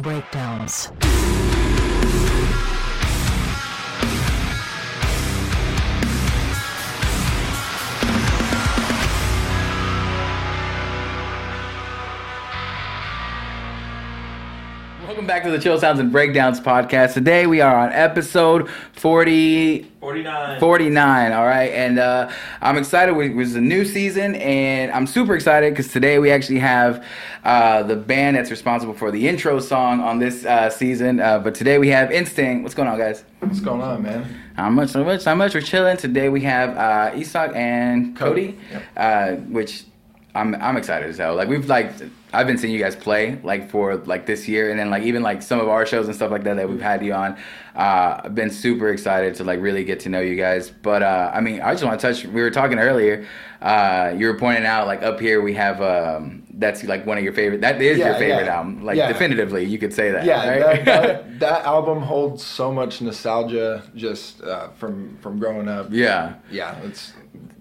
breakdowns. Back to the Chill Sounds and Breakdowns podcast. Today we are on episode 40, 49. 49, all right? And uh, I'm excited. It was a new season, and I'm super excited because today we actually have uh, the band that's responsible for the intro song on this uh, season. Uh, but today we have Instinct. What's going on, guys? What's going on, man? How much, how much, how much we're chilling. Today we have uh, Isak and Cody, Yep. uh, which I'm I'm excited as hell. Like we've like I've been seeing you guys play like for like this year, and then like even like some of our shows and stuff like that that we've had you on. Uh, I've been super excited to like really get to know you guys. But uh, I mean, I just want to touch. We were talking earlier. Uh, you were pointing out like up here we have um, that's like one of your favorite. That is your favorite yeah. album. Like Yeah. definitively, you could say that. Yeah, right? that, that, that album holds so much nostalgia just uh, from from growing up. yeah. yeah, it's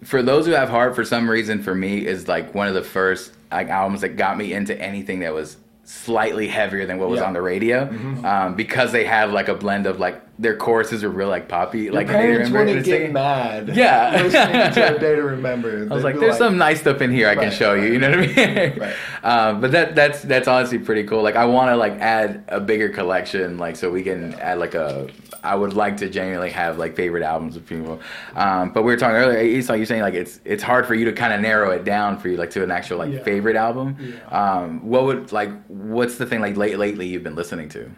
for those who have heart for some reason for me is like one of the first like albums that got me into anything that was slightly heavier than what was Yeah. on the radio um, because they have like a blend of like their choruses are real like poppy like your to parents wouldn't get mad. Yeah. listening to a day to remember. I was like, "There's some nice stuff in here I can show you." right. You know what I mean? Right. Um, but that that's that's honestly pretty cool. Like, I want to like add a bigger collection, like so we can add like a. I would like to genuinely have like favorite albums of people. Um, but we were talking earlier, Esau, you're saying like it's it's hard for you to kind of narrow it down for you like to an actual like Yeah. favorite album. Yeah. Um, what would like what's the thing like late lately you've been listening to?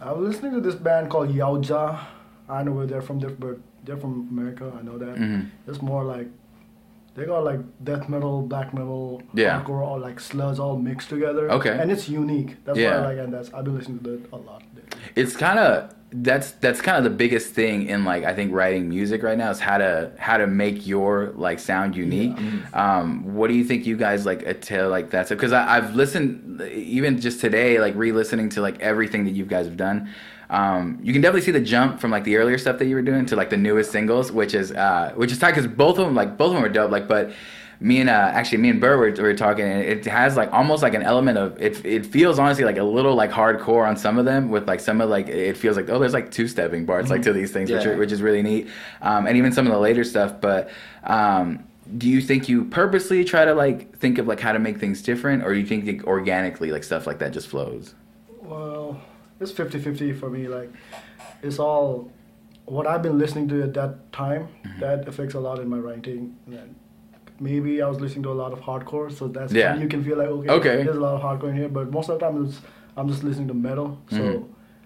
I was listening to this band called Yautja. I know where they're from, they're- but they're from America. I know that. Mhm. It's more like they got like death metal, black metal, Yeah. hardcore, all like slurs all mixed together. Okay. And it's unique. That's Yeah. why I like, and that's I've been listening to that a lot. it's kind of that's that's kind of the biggest thing in like I think writing music right now is how to how to make your like sound unique. Um, what do you think you guys like to like that? Because I've listened even just today, like re-listening to like everything that you guys have done. Um, you can definitely see the jump from like the earlier stuff that you were doing to like the newest singles, which is uh, which is tight because both of them like both of them are dope. Like, but me and uh, actually me and Burr were, were talking, and it has like almost like an element of it. It feels honestly like a little like hardcore on some of them, with like some of like it feels like oh, there's like two stepping parts like to these things, which are, which is really neat, um, and even some of the later stuff. But um, do you think you purposely try to like think of like how to make things different, or do you think like, organically like stuff like that just flows? Well, it's 50-50 for me. Like, it's all what I've been listening to at that time. Mm-hmm. That affects a lot in my writing. And then maybe I was listening to a lot of hardcore, so that's Yeah. you can feel like okay, Okay. there's a lot of hardcore in here. But most of the time, it's, I'm just listening to metal. So Mhm.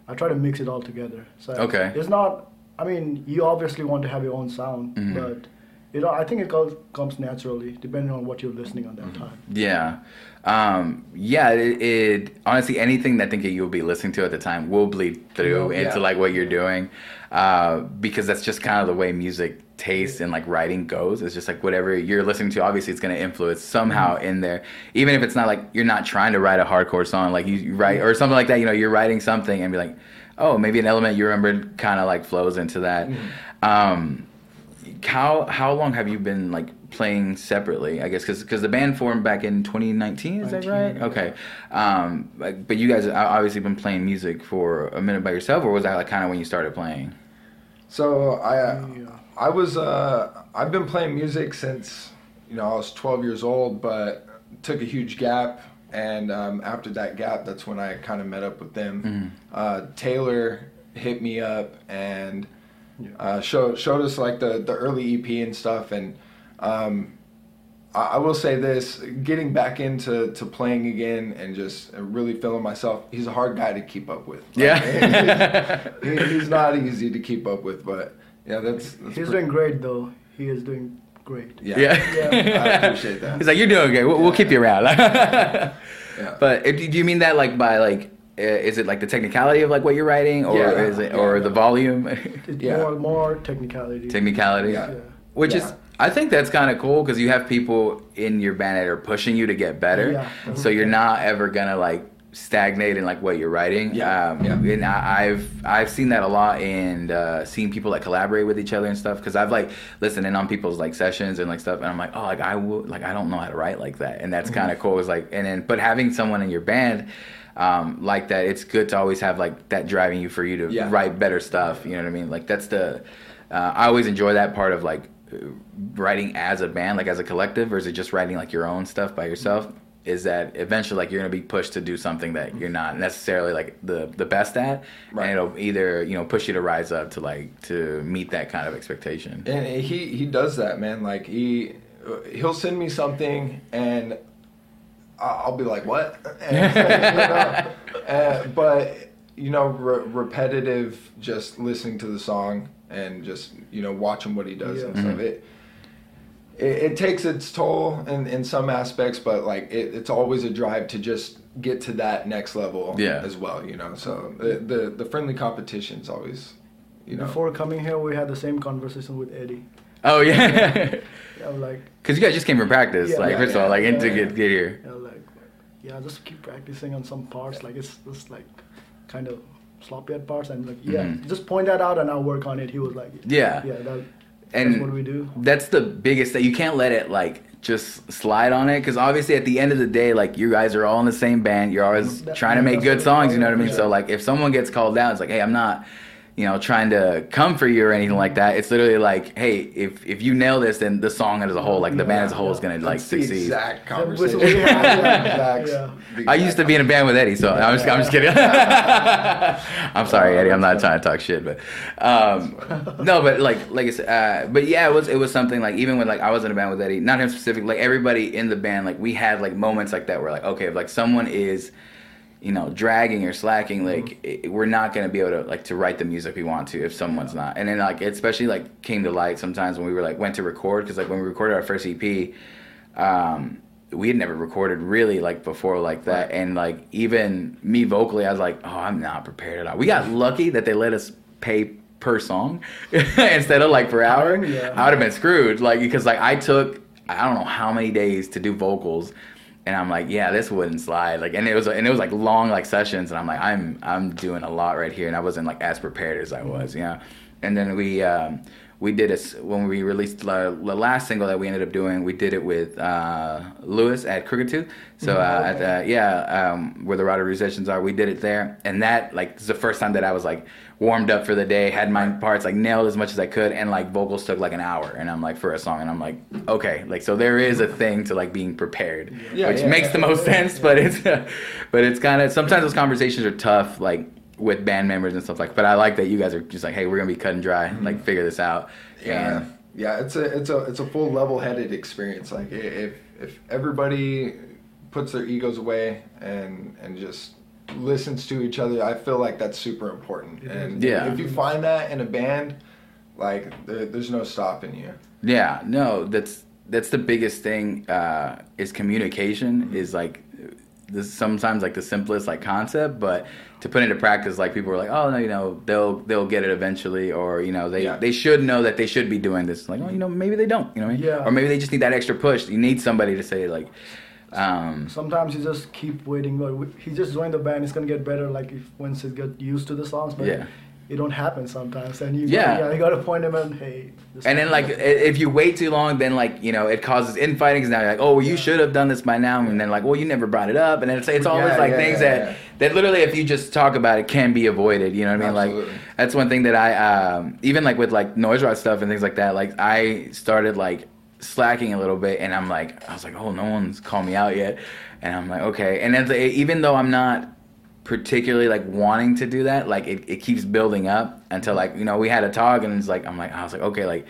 I try to mix it all together. So Okay. it's not. I mean, you obviously want to have your own sound, Mhm. but you know, I think it goes, comes naturally depending on what you're listening on that Mm-hmm. time. Yeah. Um, yeah, it, it honestly anything that I think that you'll be listening to at the time will bleed through Yeah. into like what you're doing. Uh, because that's just kind of the way music taste and like writing goes. It's just like whatever you're listening to, obviously it's gonna influence somehow in there. Even if it's not like you're not trying to write a hardcore song, like you, you write or something like that, you know, you're writing something and be like, oh, maybe an element you remembered kind of like flows into that. Um, how how long have you been like playing separately? I guess because the band formed back in 2019. Is that right? yeah. Okay. Um, like, but you guys obviously been playing music for a minute by yourself, or was that like kind of when you started playing? So I Yeah. I was uh, I've been playing music since you know I was 12 years old, but took a huge gap, and um, after that gap, that's when I kind of met up with them. Mm-hmm. Uh, Taylor hit me up and uh, showed showed us like the the early EP and stuff, and um, I, I will say this: getting back into to playing again and just really feeling myself. He's a hard guy to keep up with. Like, Yeah. he, he's not easy to keep up with, but yeah, that's, that's He's pre- doing great though. He is doing great. Yeah, Yeah. I appreciate that. He's like, you're doing good. We'll, we'll keep you around. Yeah. But if, do you mean that like by like? uh, Is it like the technicality of like what you're writing, or Yeah. is it, Yeah, or yeah. the volume, It's Yeah. more more technicality. technicality? Yeah. Yeah. Which is, I think that's kind of cool because you have people in your band that are pushing you to get better. Yeah. So you're not ever gonna like stagnate in like what you're writing. Yeah. Um, Yeah. And I, I've I've seen that a lot and uh, seen people like collaborate with each other and stuff because I've like listened in on people's like sessions and like stuff and I'm like oh like I would like I don't know how to write like that and that's Mm-hmm. kind of cool. It's like and then but having someone in your band. um, like that, it's good to always have like that driving you for you to Yeah. write better stuff. You know what I mean? Like that's the uh, I always enjoy that part of like uh, writing as a band, like as a collective, or is it just writing like your own stuff by yourself. Is that eventually like you're gonna be pushed to do something that you're not necessarily like the the best at, Right. and it'll either you know push you to rise up to like to meet that kind of expectation. And he he does that, man. Like he he'll send me something and I- I'll be like, "What?" And, you know, uh, but you know, re- repetitive, just listening to the song and just you know watching what he does and Yeah. stuff. Mhm. It, it it takes its toll in in some aspects, but like it, it's always a drive to just get to that next level Yeah. as well. You know, so the the, the friendly competition is always, you know. Before coming here, we had the same conversation with Eddie. Oh yeah, Yeah, I'm like, because you guys just came from practice. Yeah. like Yeah, first of all, yeah, like into yeah. get get here. yeah, like, yeah, just keep practicing on some parts. Like it's just like kind of sloppy at parts, and like, yeah, Mhm. just point that out and I'll work on it. He was like, Yeah. yeah, that, And that's what we do. That's the biggest that you can't let it like just slide on it because obviously at the end of the day, like you guys are all in the same band. You're always That- trying to make good songs. You know what I mean? yeah. So like if someone gets called out, it's like, hey, I'm not. You know, trying to come for you or anything like that. It's literally like, hey, if if you nail this, then the song as a whole, like the band as a whole, is gonna like That's the succeed. exact conversation. we yeah, Exact- yeah. I used to be in a band with Eddie, so I'm just, I'm just kidding. I'm sorry, Eddie. I'm not trying to talk shit, but um, no, but like, like I said, uh, but yeah, it was it was something like even when like I was in a band with Eddie, not him specific, like everybody in the band, like we had like moments like that where like okay, if like someone is, you know, dragging or slacking, like it, we're not gonna be able to like to write the music we want to if someone's not, and then like especially like came to light sometimes when we were like went to record because like when we recorded our first EP. Um, we had never recorded really like before like that. And like even me vocally i was like oh i'm not prepared at all. We got lucky that they let us pay per song instead of like per hour. Yeah. i would have been screwed like because like i took i don't know how many days to do vocals and i'm like yeah this wouldn't slide. Like and it was and it was like long like sessions. And i'm like i'm i'm doing a lot right here. And i wasn't like as prepared as i was yeah. And then we um we did it when we released the, the last single that we ended up doing. We did it with uh, Lewis at Crooked Tooth. So uh, at the, yeah, um, where the Rotary sessions are, we did it there, and that like this is the first time that I was like warmed up for the day, had my parts like nailed as much as I could, and like vocals took like an hour, and I'm like for a song, and I'm like okay, like so there is a thing to like being prepared, Yeah, which yeah, makes yeah. the most sense, but it's but it's kind of sometimes those conversations are tough, like with band members and stuff like. But I like that you guys are just like, hey, we're gonna be cut and dry, like mm-hmm. figure this out. Yeah, And- yeah. It's a it's a it's a full level-headed experience. Like if if everybody puts their egos away and and just listens to each other, I feel like that's super important. And Yeah. if you find that in a band, like there, there's no stopping you. Yeah, no, that's that's the biggest thing. Uh, is communication is like this sometimes like the simplest like concept, but to put into practice, like people are like, oh no, you know, they'll they'll get it eventually, or you know, they Yeah. they should know that they should be doing this. Like, oh, you know, maybe they don't, you know, what I mean? Yeah. or maybe they just need that extra push. You need somebody to say like, um, Sometimes you just keep waiting. We- he just joined the band. It's gonna get better. Like if once he get used to the songs, but Yeah. it don't happen sometimes. And you Yeah. yeah, you gotta point him and hey. And then like if you wait too long, then like you know it causes infighting. Because now you're like, oh, well, you Yeah. should have done this by now, and then like, well, you never brought it up, and then it's it's always Yeah, like things that that literally if you just talk about it can be avoided. You know what I mean? Absolutely. Like that's one thing that I um, even like with like noise rock stuff and things like that. Like I started like slacking a little bit, and I'm like, I was like, oh, no one's called me out yet, and I'm like, okay, and then even though I'm not particularly like wanting to do that like it, it keeps building up until like you know we had a talk and it's like i'm like i was like okay like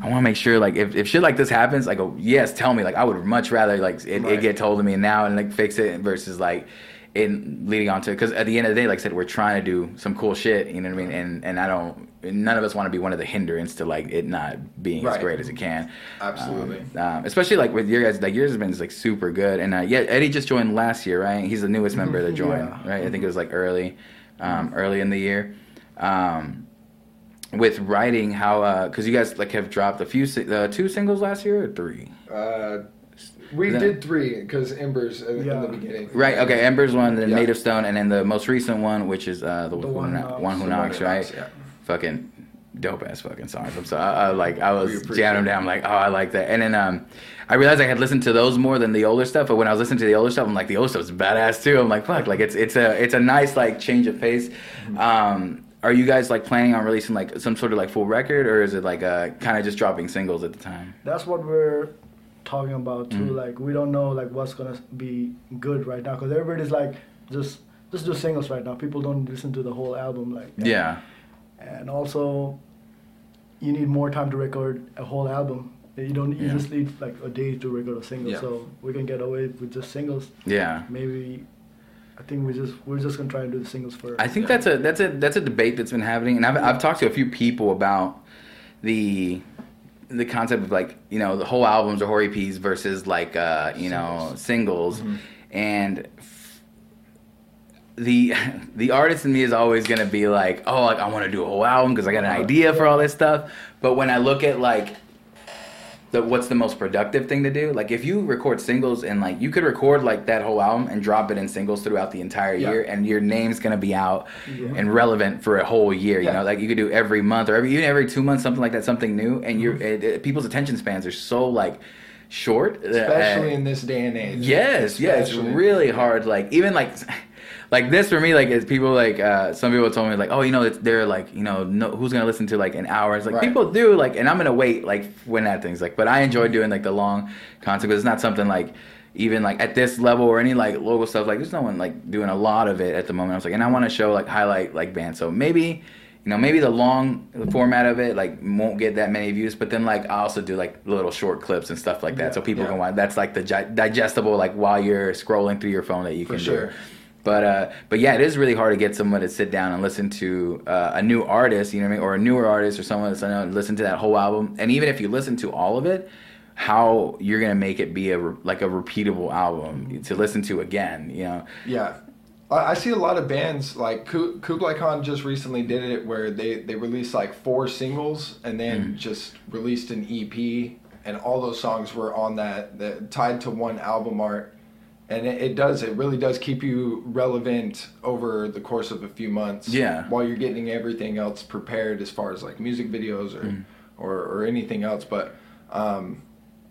i want to make sure like if, if shit like this happens like oh yes tell me. Like i would much rather like it, it get told to me now and like fix it versus like in leading on to because at the end of the day like i said we're trying to do some cool shit you know what i mean? And and i don't none of us want to be one of the hindrance to like it not being as great as it can Absolutely. um, um, especially like with your guys like yours has been like super good and uh, yeah eddie just joined last year right he's the newest member that joined Yeah. right i think it was like early um, early in the year um, with writing how because you guys like have dropped a few si- uh, two singles last year or three Uh, we That- did three because Embers in, in the beginning. right okay ember's one then Yeah. Made of Stone and then the most recent one which is uh, the, The who one Kno- one who The knocks right Knocks, yeah. Fucking dope ass fucking songs. I'm so I, I like I was jamming it. down. I'm like, oh, I like that. And then um, I realized I had listened to those more than the older stuff. But when I was listening to the older stuff, I'm like, the older stuff's badass too. I'm like, fuck, like it's it's a it's a nice like change of pace. Mm-hmm. Um, are you guys like planning on releasing like some sort of like full record, or is it like uh kind of just dropping singles at the time? That's what we're talking about too. Mhm. Like we don't know like what's gonna be good right now because everybody's like just just do singles right now. People don't listen to the whole album like. Yeah, And also, you need more time to record a whole album. You don't. You Yeah. just need like a day to record a single. Yeah. So we can get away with just singles. yeah. Maybe. I think we just we're just gonna try and do the singles first. I think Yeah. that's a that's a that's a debate that's been happening, and I've I've talked to a few people about the the concept of like you know the whole albums or whole EPs versus like uh you know singles, Mhm. and the the artist in me is always gonna be like oh like I want to do a whole album because I got an uh-huh. idea for all this stuff, but when I look at like the what's the most productive thing to do. Like if you record singles and like you could record like that whole album and drop it in singles throughout the entire Yeah. year, and your name's gonna be out Yeah. and relevant for a whole year. You know, like you could do every month or every even every two months something like that, something new. And you're uh-huh. it, it- people's attention spans are so like short, uh, Especially uh, in this day and age. Yes, yeah, it's really hard. Like even like like this for me, like is people like uh some people told me like, oh, you know, it's, they're like, you know, no, who's gonna listen to like an hour? It's like Right. people do like, and I'm gonna wait like when that thing's like, but I enjoy doing like the long content because it's not something like even like at this level or any like local stuff. Like there's no one like doing a lot of it at the moment. I was like, and I want to show like highlight like bands. So maybe. You know, maybe the long format of it like won't get that many views, but then like I also do like little short clips and stuff like that, Yeah. so people Yeah. can watch. That's like the gi- digestible, like while you're scrolling through your phone that you For can sure. do. But uh, but yeah, it is really hard to get someone to sit down and listen to uh, a new artist, you know what I mean, or a newer artist, or someone that's to listen to that whole album. And even if you listen to all of it, how you're gonna make it be a like a repeatable album to listen to again, you know? Yeah. I I see a lot of bands like Ku- Kublai Khan just recently did it where they, they released like four singles and then Mm. just released an EP and all those songs were on that, that tied to one album art and it, it does it really does keep you relevant over the course of a few months Yeah. while you're getting everything else prepared as far as like music videos or Mm. or, or anything else but um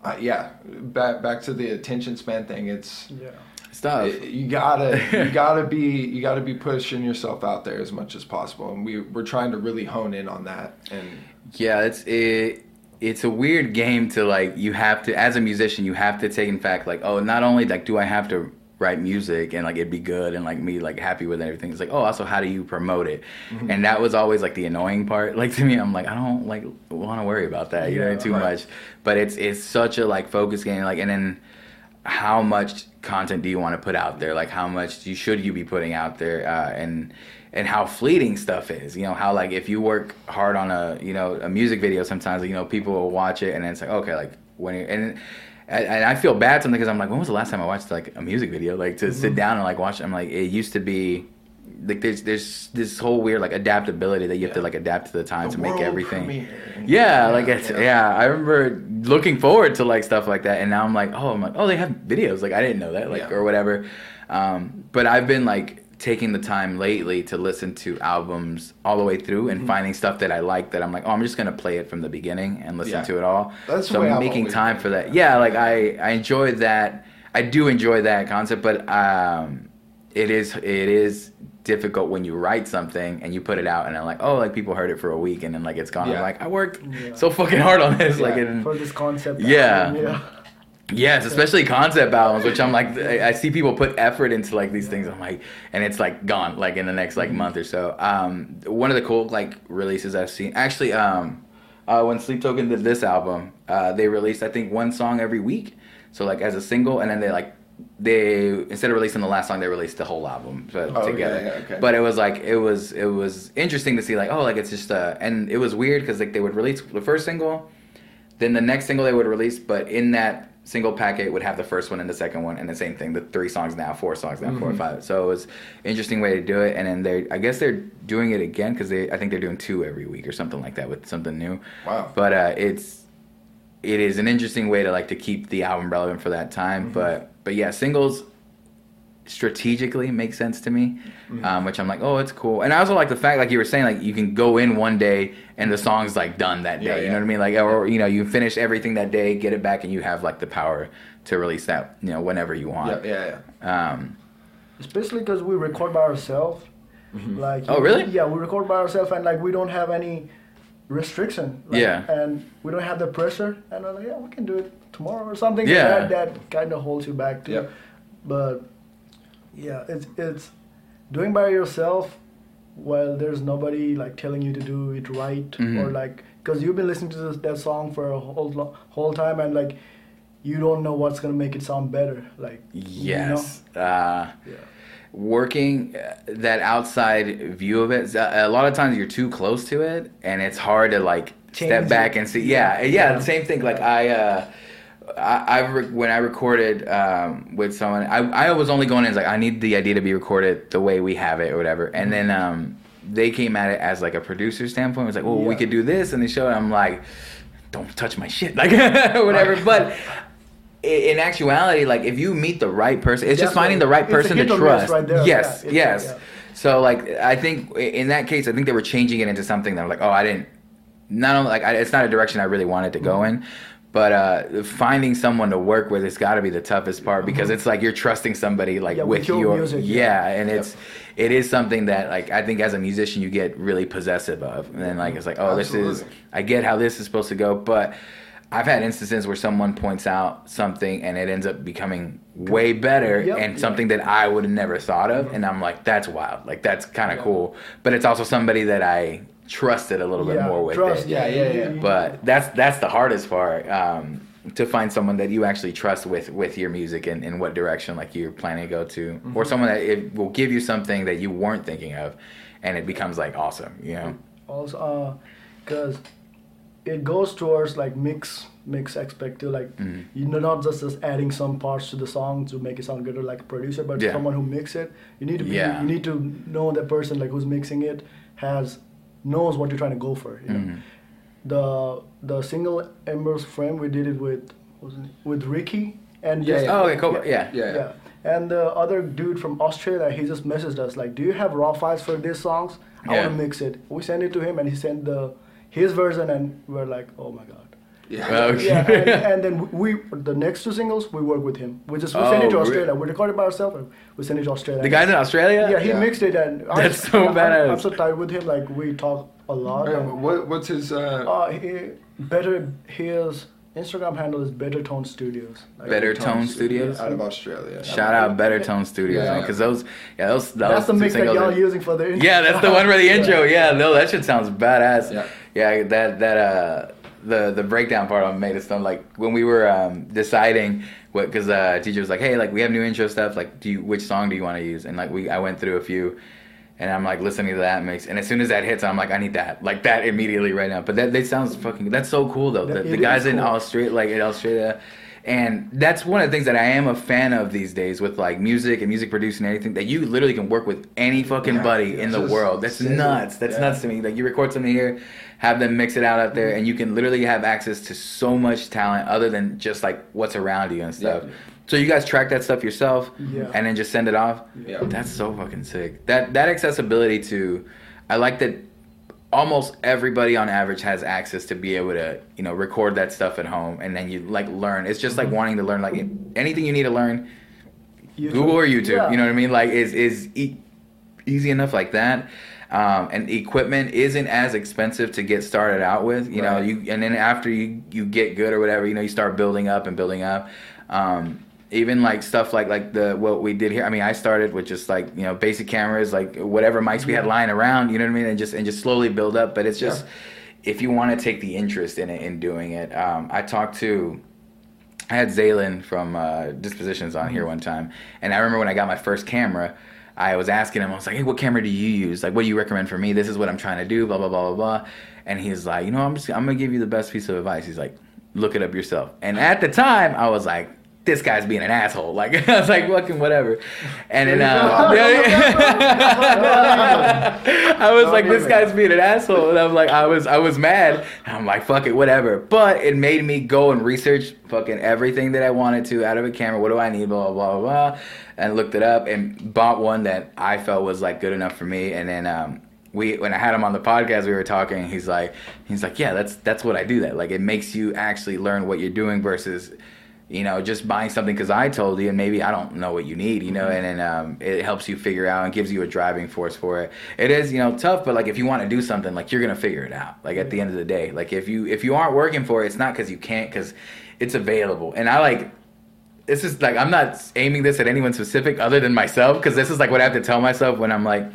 uh, yeah back back to the attention span thing it's Yeah. Stuff. it- you gotta you gotta be you gotta be pushing yourself out there as much as possible and we we're trying to really hone in on that and Yeah, it's it. It's a weird game to like. You have to, as a musician, you have to take in fact like, oh, not only like do I have to write music and like it'd be good and like me like happy with everything. It's like, oh, also how do you promote it? Mm-hmm. And that was always like the annoying part. Like to me, I'm like, I don't like want to worry about that. You know, too right. much. But it's it's such a like focus game. Like, and then how much content do you want to put out there? Like how much you should you be putting out there? Uh, and and how fleeting stuff is. You know how like if you work hard on a you know a music video, sometimes you know people will watch it and then it's like okay like when and. And and I feel bad sometimes because I'm like, when was the last time I watched like a music video? Like to sit down and like watch. I'm like, it used to be, like there's there's this whole weird like adaptability that you have to like adapt to the time The to make everything. premiere. Yeah, like it's yeah. I remember looking forward to like stuff like that, and now I'm like, oh, I'm like, oh, they have videos. Like I didn't know that, like Yeah. or whatever. Um, but I've been like taking the time lately to listen to albums all the way through and Mm-hmm. finding stuff that I like. That I'm like, oh, I'm just gonna play it from the beginning and listen Yeah. to it all. That's so I'm making time for that. Yeah, like I I enjoy that. I do enjoy that concept, but um, it is it is difficult when you write something and you put it out and I'm like oh like people heard it for a week and then like it's gone. I'm like I worked Yeah. so fucking hard on this like Yeah. and, For this concept. Yeah. Yes, especially concept albums, which I'm like, I see people put effort into like these things. I'm like, and it's like gone like in the next like month or so. Um, one of the cool like releases I've seen, actually, um, uh, when Sleep Token did this album, uh, they released I think one song every week, so like as a single, and then they like they instead of releasing the last song, they released the whole album so, Oh, together. yeah, yeah, okay. But it was like it was it was interesting to see like oh like it's just uh and it was weird because like they would release the first single then the next single they would release, but in that single packet would have the first one and the second one, and the same thing. The three songs now, four songs now, four or Mhm. five. So it was interesting way to do it. And then they, I guess they're doing it again because they, I think they're doing two every week or something like that with something new. wow But uh, it's, it is an interesting way to like to keep the album relevant for that time. Mhm. But but yeah, singles strategically makes sense to me, um, which I'm like, oh, it's cool. And I also like the fact, like you were saying, like you can go in one day and the song's like done that day. Yeah, You know what I mean? Like, or you know, you finish everything that day, get it back, and you have like the power to release that, you know, whenever you want. yeah, yeah. Um, especially because we record by ourselves. Mm-hmm. Like Oh, really? Yeah, we record by ourselves, and like we don't have any restriction. Like, Yeah. And we don't have the pressure, and I'm like, yeah, we can do it tomorrow or something. Yeah. That, that kind of holds you back too. Yep. But yeah, it's it's doing by yourself while there's nobody like telling you to do it right Mhm. or like because you've been listening to this, that song for a whole whole time and like you don't know what's gonna make it sound better. Like you know? yes. Uh, Yeah. working uh, that outside view of it a lot of times you're too close to it and it's hard to like step Change back it. and see yeah yeah, Yeah. the same thing like i uh I, I re- when I recorded um, with someone, I, I was only going in as like I need the idea to be recorded the way we have it or whatever, and then um, they came at it as like a producer standpoint. It was like, well, we could do this, and they showed. it. I'm like, don't touch my shit, like whatever. But in actuality, like if you meet the right person, it's just finding the right it's person to hit or miss trust. right. Yes, Yeah, yes. it's- yeah. So like I think in that case, I think they were changing it into something that I'm like, oh, I didn't. Not only like I, it's not a direction I really wanted to go in, but uh, finding someone to work with has got to be the toughest part because mm-hmm. it's like you're trusting somebody like Yeah, with, with your your music, yeah, yeah. and it's it is something that like I think as a musician you get really possessive of, and then like mm-hmm. it's like oh this is I get how this is supposed to go, but I've had instances where someone points out something and it ends up becoming way better Yep. and something that I would have never thought of, mm-hmm. and I'm like, that's wild, like that's kind of cool. But it's also somebody that I trusted a little bit Yeah, more with trust, it. Yeah, yeah, yeah. But that's that's the hardest part. Um, to find someone that you actually trust with with your music and in what direction like you're planning to go to, Mm-hmm. or someone that it will give you something that you weren't thinking of, and it becomes like awesome, you know. also because it goes towards like mix mix aspect too like Mhm. you know not just just adding some parts to the song to make it sound good or like a producer but Yeah. someone who mix it you need to be Yeah. you need to know the person like who's mixing it has knows what you're trying to go for you know Mhm. the the single embers frame we did it with was it, with ricky and Yeah, just- yeah. Oh, okay, cool. Yeah. Yeah. yeah. And the other dude from Australia, he just messaged us like, "Do you have raw files for these songs? I Yeah. want to mix it." We sent it to him, and he sent the his version, and we're like, "Oh my god." Yeah. Okay. Yeah, and, and then we the next two singles we work with him. We just we sent Oh, it to re- Australia. We recorded by ourselves, and we send it to Australia. The guys in Australia. yeah, he Yeah. mixed it, and I- That's so I'm, badass. I'm so tight with him. Like we talk a lot. And, what, what's his? Uh, uh, he better his Instagram handle is Better Tone Studios. Like, Better Tone Studios? out of Australia. Shout out Better Tone Studios, Yeah. man, because those, yeah, those, those That's the mix that y'all are- using for the intro. Yeah, that's the one for the intro. Yeah, no, that shit sounds badass. Yeah. yeah, that that uh the the breakdown part on Made of Stone. Like when we were um deciding what, because uh teacher was like, hey, like we have new intro stuff. Like, do you which song do you want to use? And like we, I went through a few. And I'm like listening to that mix, and as soon as that hits, I'm like, I need that, like that immediately right now. But that, that sounds fucking. That's so cool though. The, the guys is in cool. Australia, like in Australia, and that's one of the things that I am a fan of these days with like music and music producing and anything that you literally can work with any fucking Yeah, buddy in the world. That's it. nuts. That's Yeah. nuts to me. Like you record something here, have them mix it out out there, and you can literally have access to so much talent other than just like what's around you and stuff. Yeah. So you guys track that stuff yourself, and then just send it off. Yeah. That's so fucking sick. That that accessibility to, I like that. Almost everybody on average has access to be able to, you know, record that stuff at home, and then you like learn. It's just like wanting to learn, like anything you need to learn, YouTube. Google or YouTube. Yeah. You know what I mean? Like is is e- easy enough like that. Um, and equipment isn't as expensive to get started out with. You know, you and then after you you get good or whatever, you know, you start building up and building up. Um, even like stuff like like the what we did here. I mean, I started with just like you know basic cameras, like whatever mics we had lying around. You know what I mean? And just and just slowly build up. But it's just if you want to take the interest in it in doing it. Um, I talked to I had Zaylin from uh, Dispositions on here one time, and I remember when I got my first camera, I was asking him, I was like, "Hey, what camera do you use? Like, what do you recommend for me? This is what I'm trying to do." Blah blah blah blah blah. And he's like, "You know, I'm just I'm gonna give you the best piece of advice." He's like, "Look it up yourself." And at the time, I was like, this guy's being an asshole. Like I was like, fucking whatever. And then uh, I was like, this guy's being an asshole, and I'm like, I was I was mad. And I'm like, fuck it, whatever. But it made me go and research fucking everything that I wanted to out of a camera. What do I need? Blah blah blah blah. And looked it up and bought one that I felt was like good enough for me. And then um, we when I had him on the podcast, we were talking. He's like, he's like, yeah, that's that's what I do. That like it makes you actually learn what you're doing versus you know, just buying something because I told you, and maybe I don't know what you need, you know, mm-hmm. and then um, it helps you figure out and gives you a driving force for it. It is, you know, tough, but like if you want to do something, like you're gonna figure it out. Like at the end of the day, like if you if you aren't working for it, it's not because you can't, because it's available. And I like this is like I'm not aiming this at anyone specific other than myself, because this is like what I have to tell myself when I'm like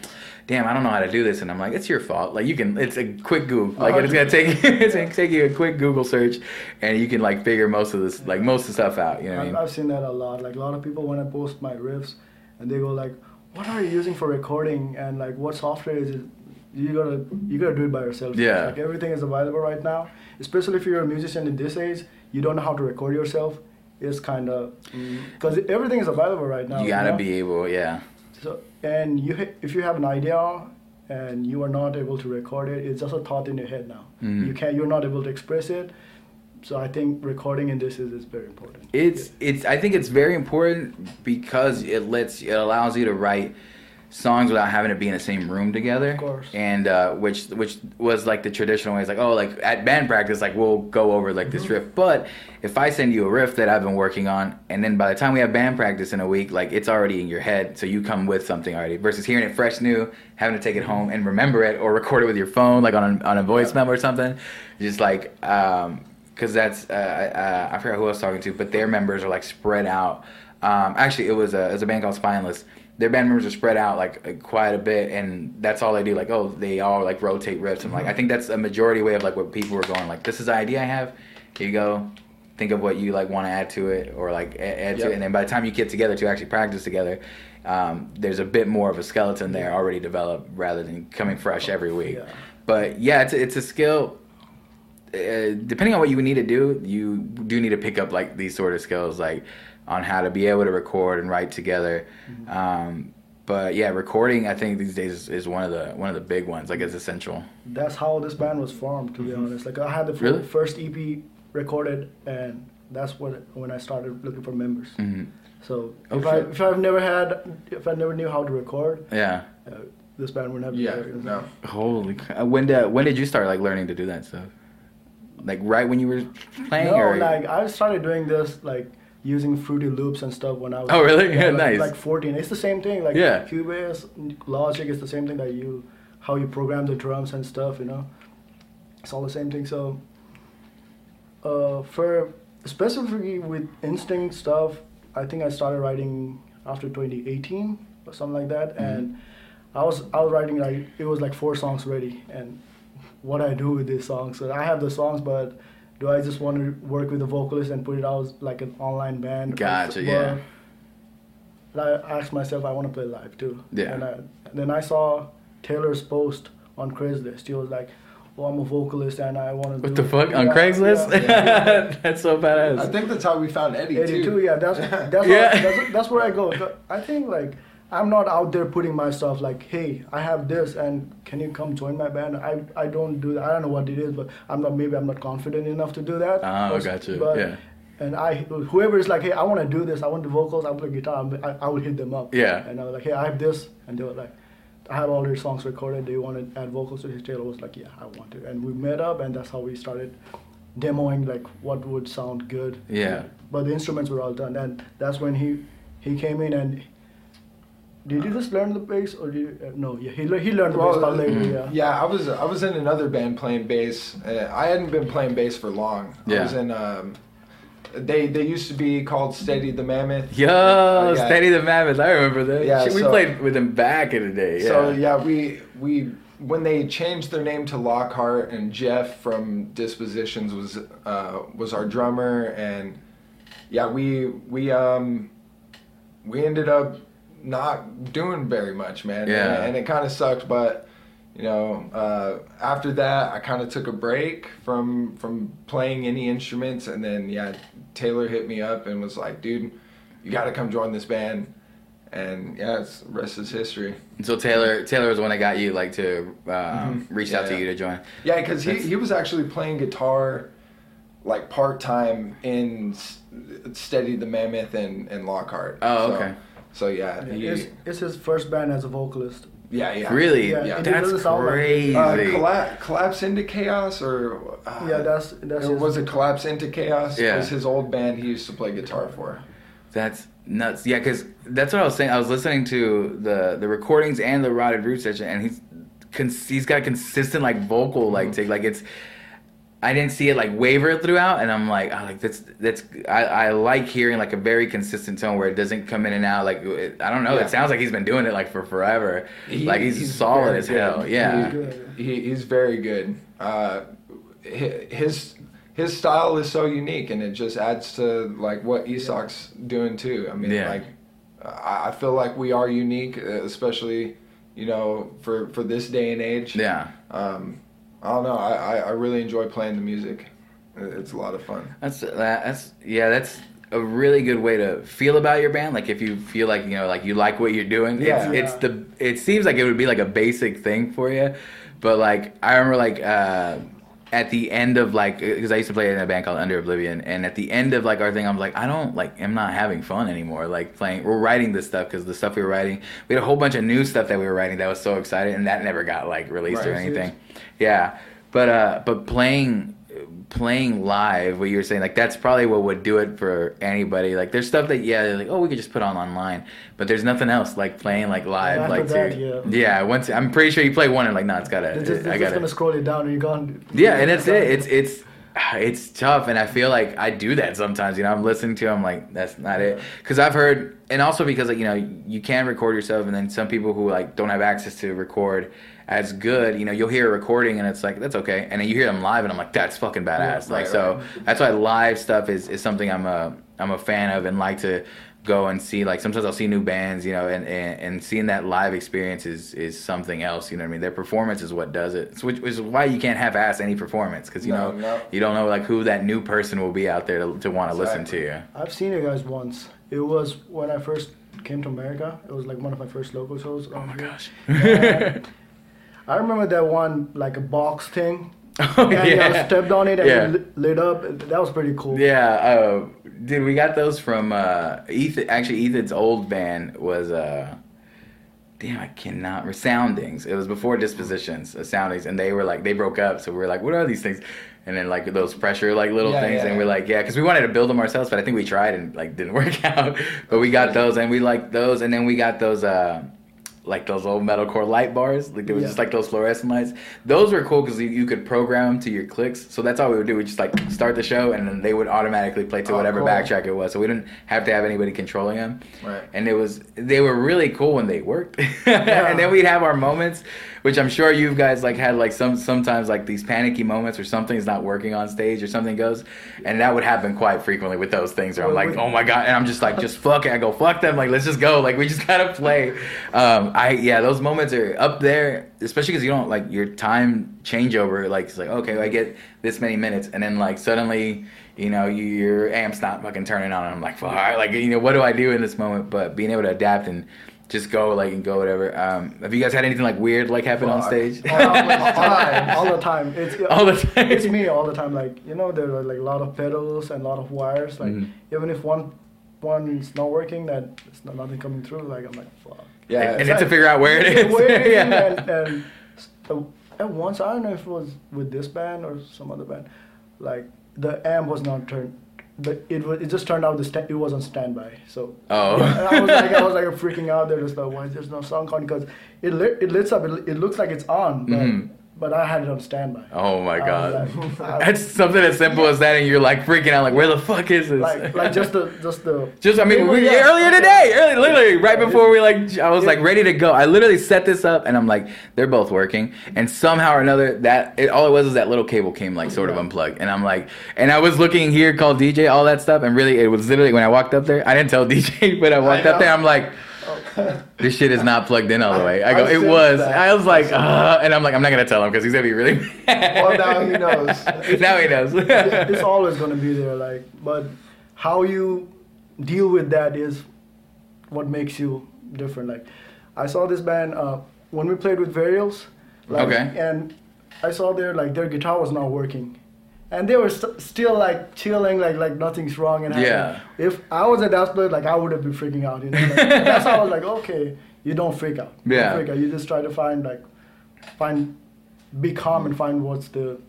damn, I don't know how to do this, and I'm like, it's your fault. Like you can, it's a quick Google. Like it's gonna take you, it's gonna take you a quick Google search, and you can like figure most of this, like most of the stuff out. You know what I mean? I've seen that a lot. Like a lot of people when I post my riffs, and they go like, what are you using for recording, and like what software is it? You gotta you gotta do it by yourself. Yeah. Like everything is available right now. Especially if you're a musician in this age, you don't know how to record yourself. It's kind of because mm, everything is available right now. You gotta you know? be able, yeah. So and you if you have an idea and you are not able to record it, it's just a thought in your head now. Mm. You can't you're not able to express it. So I think recording in this is, is very important. It's yeah. it's I think it's very important because it lets it allows you to write songs without having to be in the same room together. Of course. And uh, which which was like the traditional way. It's like oh like at band practice like we'll go over like mm-hmm. this riff. But if I send you a riff that I've been working on, and then by the time we have band practice in a week, like it's already in your head, so you come with something already. Versus hearing it fresh new, having to take it home and remember it or record it with your phone like on a, on a voice yeah. memo or something. Just like. Um, because that's uh, uh, I forgot who I was talking to, but their members are like spread out. Um, actually, it was a, it was a band called Spineless, their band members are spread out like quite a bit, and that's all they do. Like, oh, they all like rotate riffs, and like I think that's a majority way of like what people are going. Like, this is the idea I have. Here you go. Think of what you like want to add to it, or like add yep. to it, and then by the time you get together to actually practice together, um, there's a bit more of a skeleton there already developed rather than coming fresh every week. Yeah. But yeah, it's a, it's a skill. Uh, depending on what you need to do, you do need to pick up like these sort of skills, like on how to be able to record and write together. Mm-hmm. Um, but yeah, recording I think these days is, is, one of the one of the big ones. Like it's essential. That's how this band was formed, to be mm-hmm. honest. Like I had the really? first EP recorded, and that's what when I started looking for members. Mm-hmm. So oh, if I if I've never had if I never knew how to record, yeah, uh, this band wouldn't have. Yeah, no. Holy, when did when did you start like learning to do that stuff? Like right when you were playing? No, or? like I started doing this like using Fruity Loops and stuff when I was. Oh really? Yeah, like, nice. Like 14. It's the same thing. Like yeah. Cubase, Logic is the same thing that you, how you program the drums and stuff. You know, it's all the same thing. So, uh, for specifically with Instinct stuff, I think I started writing after 2018 or something like that, mm-hmm. and I was I was writing like it was like four songs ready, and what I do with these songs. So I have the songs, but do I just want to work with a vocalist and put it out like an online band? Gotcha, yeah. I asked myself, I want to play live too. Yeah. And, I, and then I saw Taylor's post on Craigslist. He was like, "Well, I'm a vocalist and I want to." What the fuck on Craigslist? Yeah, yeah. that's so badass. I think that's how we found Eddie, Eddie too. too. Yeah, that's that's, yeah. How, that's that's where I go. I think like I'm not out there putting myself like, hey, I have this, and can you come join my band? I, I don't do that. I don't know what it is, but I'm not. Maybe I'm not confident enough to do that. Ah, oh, gotcha. But, yeah. And I, whoever is like, hey, I want to do this. I want the vocals. I play guitar. I, I will hit them up. Yeah. And I was like, hey, I have this, and they were like, I have all their songs recorded. They wanted to add vocals to his. Taylor was like, yeah, I want to. And we met up, and that's how we started demoing like what would sound good. Yeah. But the instruments were all done, and that's when he he came in and did you just learn the bass, or did you, uh, no? Yeah, he, he learned the well, bass later. Yeah. Yeah, I was I was in another band playing bass. Uh, I hadn't been playing bass for long. Yeah. I was in. Um, they they used to be called Steady the Mammoth. Yo, uh, yeah. Steady the Mammoth. I remember that. Yeah, Shit, we so, played with them back in the day. Yeah. So yeah, we we when they changed their name to Lockhart and Jeff from Dispositions was uh, was our drummer and yeah we we um we ended up not doing very much, man. Yeah. And, and it kind of sucked, but you know, uh, after that, I kind of took a break from from playing any instruments, and then yeah, Taylor hit me up and was like, "Dude, you got to come join this band." And yeah, it's the rest is history. So Taylor, Taylor was the one that got you like to um, Mhm. reach Yeah, out to you to join. Yeah, because he, he was actually playing guitar like part time in S- Steady the Mammoth and, and Lockhart. Oh, okay. So, yeah, he, It's, it's his first band as a vocalist. yeah, yeah. Really? Yeah, it That's doesn't sound like- crazy. Uh, colla- collapse into chaos or uh, yeah, that's that's his, was it collapse into chaos? Yeah. It was his old band he used to play guitar for. That's nuts. Yeah, because that's what I was saying. I was listening to the the recordings and the Rotted Root session, and he's cons- he's got consistent like vocal like take like it's. I didn't see it like waver throughout, and I'm like, oh, like that's that's I, I like hearing like a very consistent tone where it doesn't come in and out. Like it, I don't know, Yeah. it sounds like he's been doing it like for forever. He- like he's, he's solid as good. hell. Yeah. good. He, he's very good. Uh, his his style is so unique, and it just adds to like what Esok's doing too. I mean, Yeah. like I, I feel like we are unique, uh, especially you know for for this day and age. Yeah. Um, I don't know. I, I, I really enjoy playing the music. It's a lot of fun. That's that, that's yeah, that's a really good way to feel about your band. Like if you feel like you know, like you like what you're doing. Yeah. It's, it's the it seems like it would be like a basic thing for you, but like I remember like uh, at the end of like because I used to play in a band called Under Oblivion, and at the end of like our thing, I'm like I don't like I'm not having fun anymore. Like playing, we're writing this stuff because the stuff we were writing, we had a whole bunch of new stuff that we were writing that was so excited, and that never got like released or Right. anything. Yeah, but uh, but playing playing live, what you were saying, like that's probably what would do it for anybody. Like there's stuff that yeah, they're like oh we could just put on online, but there's nothing else like playing like live, After like that, to, yeah. Once I'm pretty sure you play one and like no, it's gotta, They're just, they're I just gotta. gonna scroll it down and you can't. Yeah, and that's it. It's it's it's tough, and I feel like I do that sometimes. You know, I'm listening to, I'm like, that's not it, because I've heard, and also because like you know, you can record yourself, and then some people who like don't have access to record as good, you know, you'll hear a recording and it's like that's okay, and then you hear them live, and I'm like, that's fucking badass. Yeah, like right, so, right. that's why live stuff is is something I'm a I'm a fan of, and like to go and see like sometimes I'll see new bands, you know, and, and, and seeing that live experience is, is something else. You know what I mean? Their performance is what does it. It's which, which is why you can't half ass any performance because you No, know no. you don't know like who that new person will be out there to, to want to listen to you. I've seen you guys once. It was when I first came to America. It was like one of my first local shows. Oh my gosh. I remember that one like a box thing. oh and you yeah. stepped on it and Yeah. it lit- lit up. That was pretty cool. Yeah, uh, dude, we got those from uh, Ethan. Actually, Ethan's old band was uh, damn, I cannot. Resoundings. It was before Dispositions, uh, Soundings, and they were like they broke up. So we were like, what are these things? And then like those pressure like little Yeah, things, yeah, and we're like, yeah, because we wanted to build them ourselves, but I think we tried and like didn't work out. but we got those, and we liked those, and then we got those. Uh, like those old metalcore light bars, like they were Yeah. just like those fluorescent lights. Those were cool because you, you could program them to your clicks. So that's all we would do. We just like start the show, and then they would automatically play to Oh, whatever cool. backtrack it was. So we didn't have to have anybody controlling them. Right. And it was they were really cool when they worked. and then we'd have our moments, which I'm sure you guys like had like some sometimes like these panicky moments where something's not working on stage or something goes, and that would happen quite frequently with those things. Where I'm like, oh my god, and I'm just like, just fuck it. I go fuck them. Like let's just go. Like we just gotta play. Um, I yeah, those moments are up there, especially because you don't like your time changeover. Like it's like okay, I get this many minutes, and then like suddenly. You know, you, your amp's not fucking turning on. And I'm like, fuck, like, you know, what do I do in this moment? But being able to adapt and just go, like, and go whatever. Um, have you guys had anything like weird like happen on stage? all, all the time. All the time. It's All the time. It's me all the time. Like you know, there are like a lot of pedals and a lot of wires. Like Mhm. even if one one's not working, that it's not nothing coming through. Like I'm like fuck. Yeah. and it's then to figure out where it is. Waiting yeah. and, and, and once I don't know if it was with this band or some other band, like the amp was not turned. The, it was it just turned out the sta- it was on standby. So Oh. yeah, I was like I was like freaking out there just like why there's no sound count because it lit, it lights up it, it looks like it's on but, Mhm. But I had it on standby. Oh my I was god. like- That's something as simple as that, and you're like freaking out, like, where the fuck is this? like like just the just the Just, I mean, we, Yeah. earlier today, early, literally, right before we like, I was Yeah. like ready to go. I literally set this up, and I'm like, they're both working, and somehow or another, that it, all it was is that little cable came like sort of unplugged, and I'm like, and I was looking here, called DJ, all that stuff, and really, it was literally when I walked up there, I didn't tell DJ, but I walked up there, I'm like, this shit is not plugged in all the way. I go, I it was. that. I was like, uh, and I'm like, I'm not gonna tell him because he's gonna be really mad. Well, now he knows. now he knows. it's always to be there like but how you deal with that is what makes you different like i saw this band uh, when we played with varials like, Okay. and i saw their like their guitar was not working and they were st- still like chilling like like nothing's wrong and. Yeah. if i was at that split like i would have been freaking out you know like, that's how i was like okay you don't freak out You don't Yeah. freak out. you just try to find like find be calm and find what's the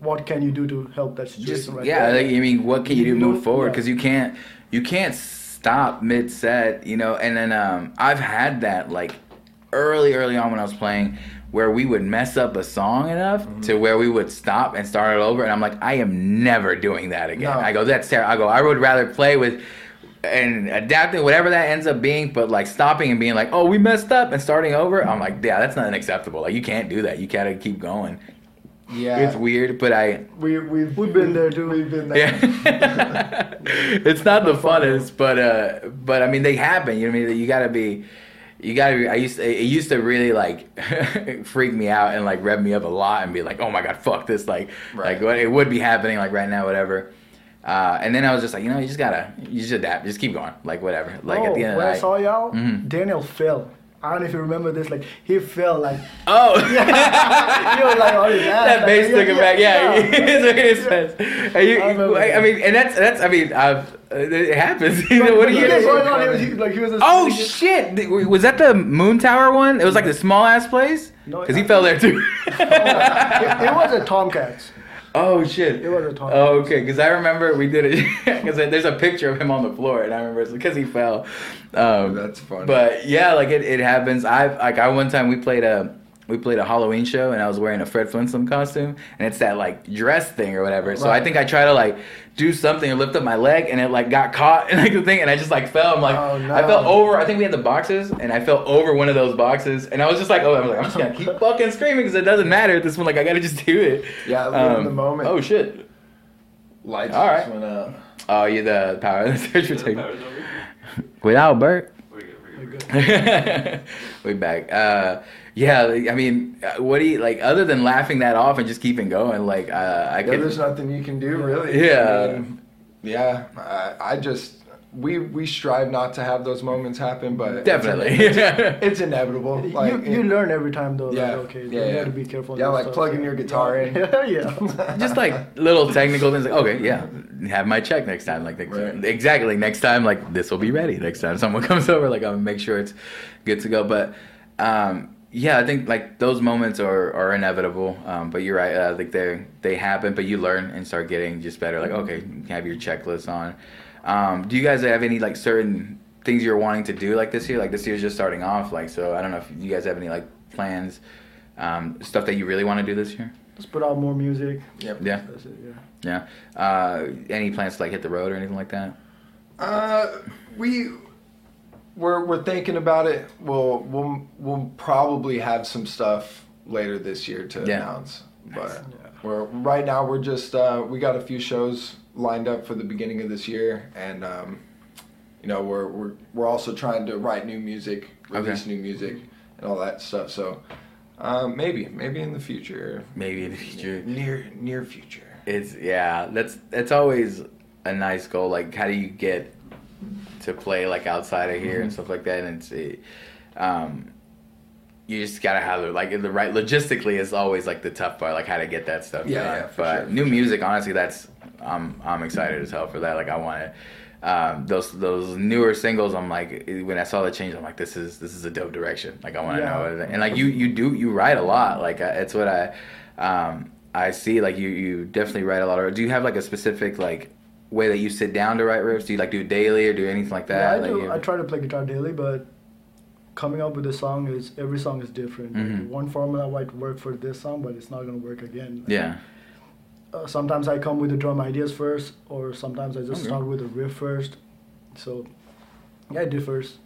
what can you do to help that situation just right yeah there. like, i mean what can you do to move forward yeah. because you can't you can't stop mid set you know and then um i've had that like early early on when i was playing where we would mess up a song enough Mm-hmm. to where we would stop and start it over and i'm like i am never doing that again No. i go that's terrible i go i would rather play with and adapting whatever that ends up being but like stopping and being like oh we messed up and starting over i'm like yeah that's not unacceptable like you can't do that you gotta keep going Yeah. it's weird but i We we've We've been there too. We've been there. yeah. it's not the funnest, but uh, but I mean they happen. You know what I mean? You gotta be, you gotta be. I used to, it used to really like freak me out and like rev me up a lot and be like, oh my god, fuck this, like Right. like what it would be happening like right now, whatever. Uh, and then I was just like, you know, you just gotta, you just adapt, just keep going, like whatever. Like oh, at the end of when the I saw y'all, Mhm. Daniel fell. I don't know if you remember this. Like he fell. Like oh, he was like on his ass. that like, bass took him back. Yeah, it's like his Yeah. you- I I, mean, and that's that's. I mean, I've, uh, it happens. You know, what are you He gonna was do? going on, was- he- like he was. Oh shit! Was that the Moon Tower one? It was like the small ass place. No, Because he fell there too. it, it was a Tomcats. Oh shit! It was a Tomcats. Oh okay, because I remember we did it because there's a picture of him on the floor, and I remember it's because he fell. Um, That's funny. But yeah, like it, it happens. I like I one time we played a we played a Halloween show, and I was wearing a Fred Flintstone costume, and it's that like dress thing or whatever. So I think I tried to like do something and lift up my leg, and it like got caught in like the thing, and I just like fell. I'm like Oh, no. I fell over. I think we had the boxes, and I fell over one of those boxes, and I was just like, oh, I'm like I'm just gonna keep fucking screaming because it doesn't matter at this point. Like I gotta just do it. Yeah, live in the moment. Oh shit. Lights All just went out. Oh, you the power of the search for The taking. power's over. Without Bert. We're good, we're Like, good. uh, we back. Uh, yeah, like, I mean, uh, what do you like other than laughing that off and just keeping going? Like, uh, I Yeah, could. there's nothing you can do really. Yeah. I mean, yeah. I, I just we we strive not to have those moments happen, but Definitely. it's, it's inevitable. Like you, you it- learn every time though. Yeah, Like, okay, yeah, you yeah. got to be careful. Yeah, and like stuff, plugging so- your guitar in. yeah. Yeah. Just like little technical things. Like, okay, yeah, have my check next time. Like, next- Right. exactly. Like, next time, like this will be ready. Next time someone comes over, like I'll make sure it's good to go. But um, yeah, I think like those moments are, are inevitable. Um, but you're right. I think they they happen, but you learn and start getting just better. Like, okay, you have your checklist on. Um, do you guys have any like certain things you're wanting to do like this year? Like this year's just starting off. Like, so I don't know if you guys have any like plans, um, stuff that you really want to do this year. Just put out more music. Yep. Yeah. That's it. Yeah. Yeah. Uh, any plans to like hit the road or anything like that? Uh, we we're we're thinking about it. We'll we'll we'll probably have some stuff later this year to Yeah. announce. But Yeah. we're right now we're just uh, we got a few shows lined up for the beginning of this year, and um, you know we're we're we're also trying to write new music, release Okay. new music, and all that stuff. So um, maybe maybe in the future, Maybe in the future. near near future. It's yeah. That's that's always a nice goal. Like, how do you get to play like outside of here and stuff like that? And it's it, um, you just gotta have it like the right logistically is always like the tough part, like how to get that stuff Yeah, done. yeah, but sure, new sure. music, honestly, that's I'm I'm excited as hell for that. Like, I want it. Um, those those newer singles, I'm like when I saw the change, I'm like this is this is a dope direction. Like I want to Yeah. know, and like you you do you write a lot. Like I, it's what I um, I see. Like you you definitely write a lot. Or do you have like a specific like way that you sit down to write riffs? Do you like do it daily or do anything like that? yeah, I like, do. I try to play guitar daily, but coming up with a song is every song is different. Like, Mhm. one formula might work for this song, but it's not gonna work again. Like, yeah. Uh, sometimes I come with the drum ideas first, or sometimes I just Okay. start with a riff first. So yeah, it differs.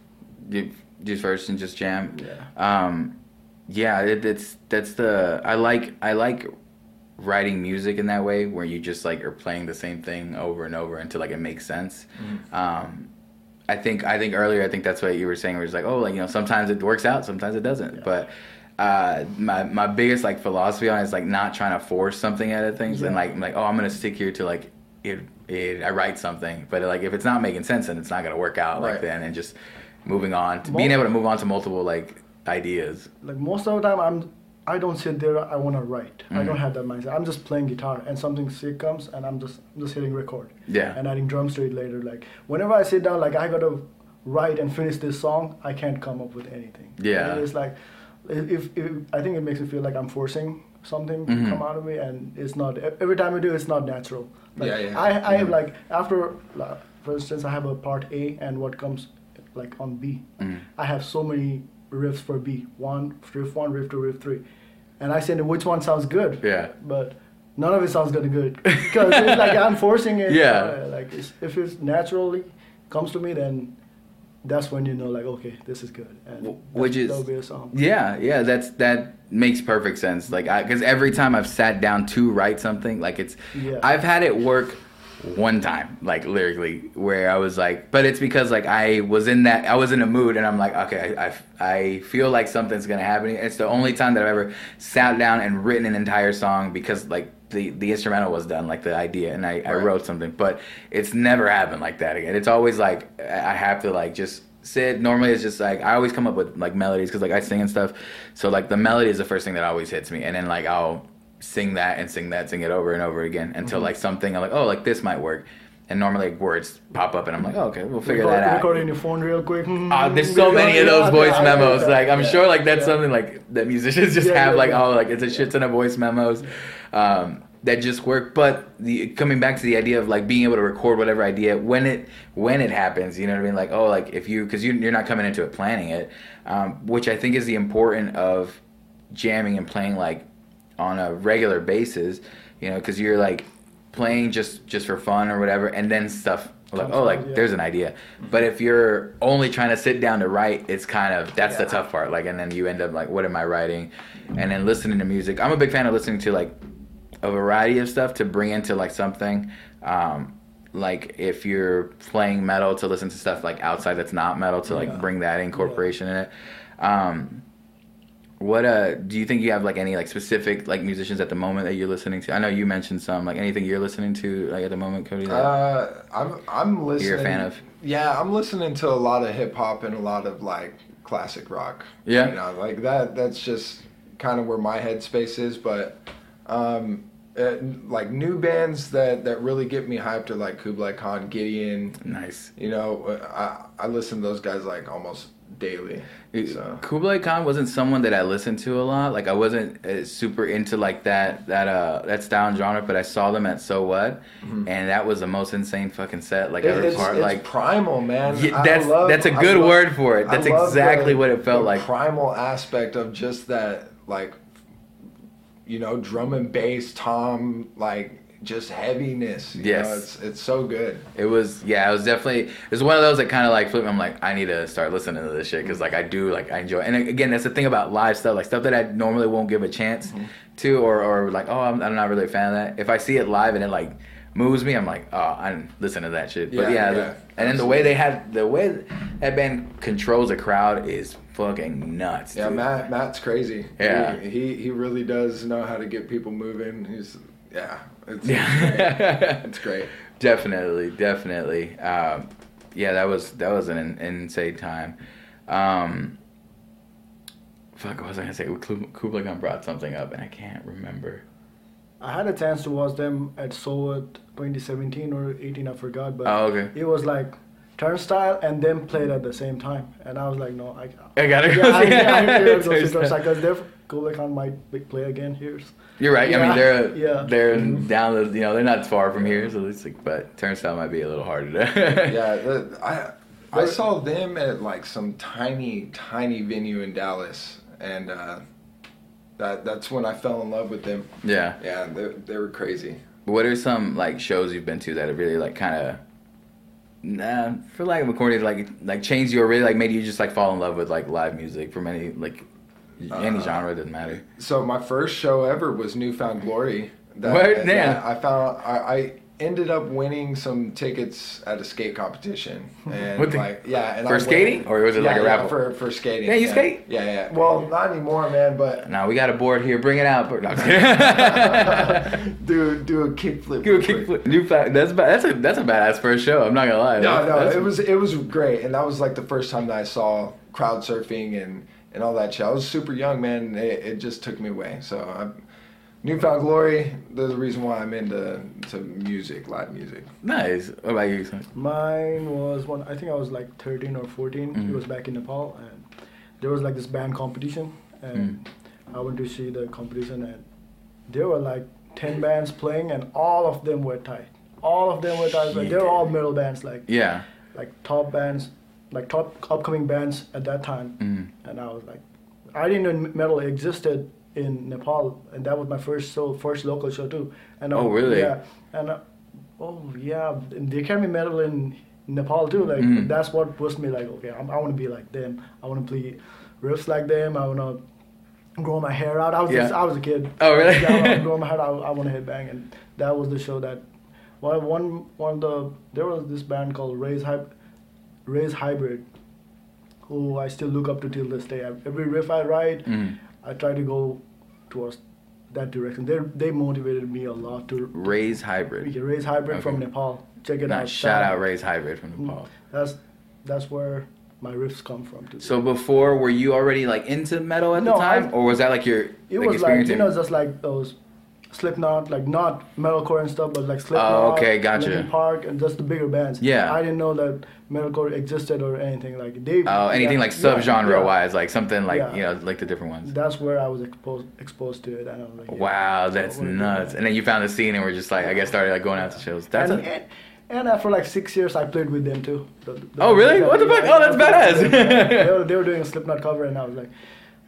You do first and just jam. Yeah. Um, yeah, it, it's that's the I like I like writing music in that way where you just like are playing the same thing over and over until like it makes sense. Mm-hmm. Um, I think I think earlier I think that's what you were saying. Where it's like, oh, like you know, sometimes it works out, sometimes it doesn't. Yeah. But uh, my my biggest like philosophy on it is like not trying to force something out of things, and like I'm like, oh, I'm gonna stick here to like it, it. I write something, but like if it's not making sense, then it's not gonna work out like then, and just moving on to being able to move on to multiple like ideas. like most of the time i'm i don't sit there i want to write i Mhm. don't have that mindset i'm just playing guitar and something sick comes and i'm just I'm just hitting record Yeah. and adding drums to it later like whenever i sit down like i gotta write and finish this song i can't come up with anything Yeah. And it's like if, if i think it makes me feel like i'm forcing something Mhm. to come out of me and it's not every time i do it's not natural like, Yeah, yeah. i i have like after like, for instance i have a part a and what comes like on b Mhm. I have so many riffs for B. One, riff one, riff two, riff three. And I said, which one sounds good? Yeah. But none of it sounds good good. Because it's like I'm forcing it. Yeah. uh, like it's, if it naturally comes to me, then that's when you know, like, okay, this is good. And which is- that'll be a song. Yeah, yeah, that's that makes perfect sense. Like, because every time I've sat down to write something, like it's, Yeah. I've had it work one time, like lyrically, where I was like, but it's because like I was in that, I was in a mood, and I'm like, okay, I, I, I feel like something's gonna happen. It's the only time that I've ever sat down and written an entire song because like the the instrumental was done, like the idea, and I, I wrote something, but it's never happened like that again. It's always like I have to like just sit. Normally, it's just like I always come up with like melodies because like I sing and stuff. So like the melody is the first thing that always hits me, and then like I'll sing that and sing that, sing it over and over again until Mm-hmm. like something I'm like, oh, like this might work. And normally like, words pop up, and I'm like, oh, okay, we'll figure record, that out. Record it in your phone real quick. Uh, there's so many of those voice memos. Like I'm sure like that's something like that musicians just have like oh like it's a shit ton of voice memos um, that just work. But the coming back to the idea of like being able to record whatever idea when it when it happens, you know what I mean? Like oh like if you because you you're not coming into it planning it, um, which I think is the important of jamming and playing like on a regular basis, you know, because you're like playing just just for fun or whatever, and then stuff like oh like yeah. there's an idea. But if you're only trying to sit down to write, it's kind of that's the tough part. Like, and then you end up like, what am I writing? And then listening to music. I'm a big fan of listening to like a variety of stuff to bring into like something. Um, like if you're playing metal to listen to stuff like outside that's not metal to like Yeah. bring that incorporation in it. Um, what uh do you think you have like any like specific like musicians at the moment that you're listening to? I know you mentioned some like anything you're listening to like at the moment, Cody. Uh, I'm I'm listening. You're a fan of? Yeah, I'm listening to a lot of hip hop and a lot of like classic rock. Yeah. you know, like that. That's just kind of where my headspace is. But um, uh, like new bands that that really get me hyped are like Kublai Khan, Gideon. nice. You know, uh, I I listen to those guys like almost daily. So. Kublai Khan wasn't someone that I listened to a lot. Like I wasn't uh, super into like that that uh that style and genre, but I saw them at So What, and that was the most insane fucking set like Mm-hmm. It- ever. it's, part. it's like primal, man. Yeah, that's- love- that's a good love- word for it. That's exactly the- what it felt like. Primal aspect of just that, like, you know, drum and bass, tom, like, just heaviness. You Yes. know, it's it's so good. it was yeah, it was definitely it was one of those that kind of like flipped. me. I'm like I need to start listening to this shit because like I do like I enjoy. And again, that's the thing about live stuff, like stuff that I normally won't give a chance Mm-hmm. to, or or like oh I'm, I'm not really a fan of that. If I see it live and it like moves me, I'm like oh I listen to that shit. But Yeah, yeah, yeah, the- and then the way they had the way that band controls a crowd is fucking nuts. Yeah, dude. Matt Matt's crazy. Yeah. he, he he really does know how to get people moving. He's yeah, it's Yeah. it's great. definitely, definitely. Um, yeah, that was that was an, in- insane time. Um, fuck, what was I gonna say? Kub- Kublai Khan brought something up, and I can't remember. I had a chance to watch them at Soul 2017 or 18, I forgot. But Oh, okay. it was like turnstile and them played at the same time. And I was like, no, I I gotta go. Yeah, I, see- yeah, I have to go see Turnstile. Turnstile because they're Kublai might be- play again here. You're right. I mean, Yeah, they're yeah. they're down the you know they're not far from here, so it's like, but Turnstile might be a little harder to. Yeah, the, I I saw them at like some tiny tiny venue in Dallas, and uh, that that's when I fell in love with them. yeah. Yeah, they they were crazy. What are some like shows you've been to that have really like kind of, nah, for lack of a corny, like like changed you or really like made you just like fall in love with like live music from any like any Uh, genre doesn't matter. So my first show ever was New Found Glory. Word? yeah, Damn. I found I, I ended up winning some tickets at a skate competition, and What the- like yeah, and for I skating? went- Or was it like Yeah, a yeah, raffle? for for skating? Yeah, you yeah. skate? Yeah, yeah. Well, not anymore, man. But Now we got a board here. Bring it out. No, I'm just kidding. do do a kickflip. Do a kickflip. New fact. That's that's a that's a badass first show. I'm not gonna lie. No, That's- no, that's- it was it was great, and that was like the first time that I saw crowd surfing and and all that shit. I was super young, man. It, it just took me away. So, I, newfound glory. There's the reason why I'm into to music, live music. nice. What about you? son? Mine was one. I think I was like 13 or 14. Mhm. It was back in Nepal, and there was like this band competition, and I went to see the competition, and there were like 10 bands playing, and all of them were tight. All of them were tight. Like, they were all metal bands, like Yeah. like top bands, like top upcoming bands at that time. Mm. And I was like, I didn't know metal existed in Nepal, and that was my first so first local show too. And I- Oh, really? Yeah, and uh, oh yeah, and they carry metal in Nepal too. Like Mm. that's what pushed me. Like okay, I'm, I want to be like them. I want to play riffs like them. I want to grow my hair out. I was just, I was a kid. Oh, really? yeah, I want to grow my hair. out. I, I want to headbang, and that was the show that. One, one, one of the there was this band called Raise Hype, Raise Hybrid, who I still look up to till this day. Every riff I write, Mm. I try to go towards that direction. They they motivated me a lot to Raise hybrid. to raise hybrid from Nepal. Check it Nice. out. Shout out Raise hybrid from Mm. Nepal. That's that's where my riffs come from. Too. So before, were you already like into metal at No, the time, I- or was that like your it like, was like you know just like those Slipknot, like not metalcore and stuff, but like Slipknot, Oh, okay, gotcha. Linkin Park, and just the bigger bands. Yeah. I didn't know that metalcore existed or anything like they. Oh, anything yeah, like subgenre yeah, wise, like something like Yeah. you know, like the different ones. That's where I was exposed exposed to it, I was like. Wow, that's So nuts. And then you found the scene and we're just like, I guess started like going out to shows. That's and, a, and, and after like six years, I played with them too. The- the- Oh, really? What the fuck? Oh, that's badass. they, were, they were doing a Slipknot cover, and I was like,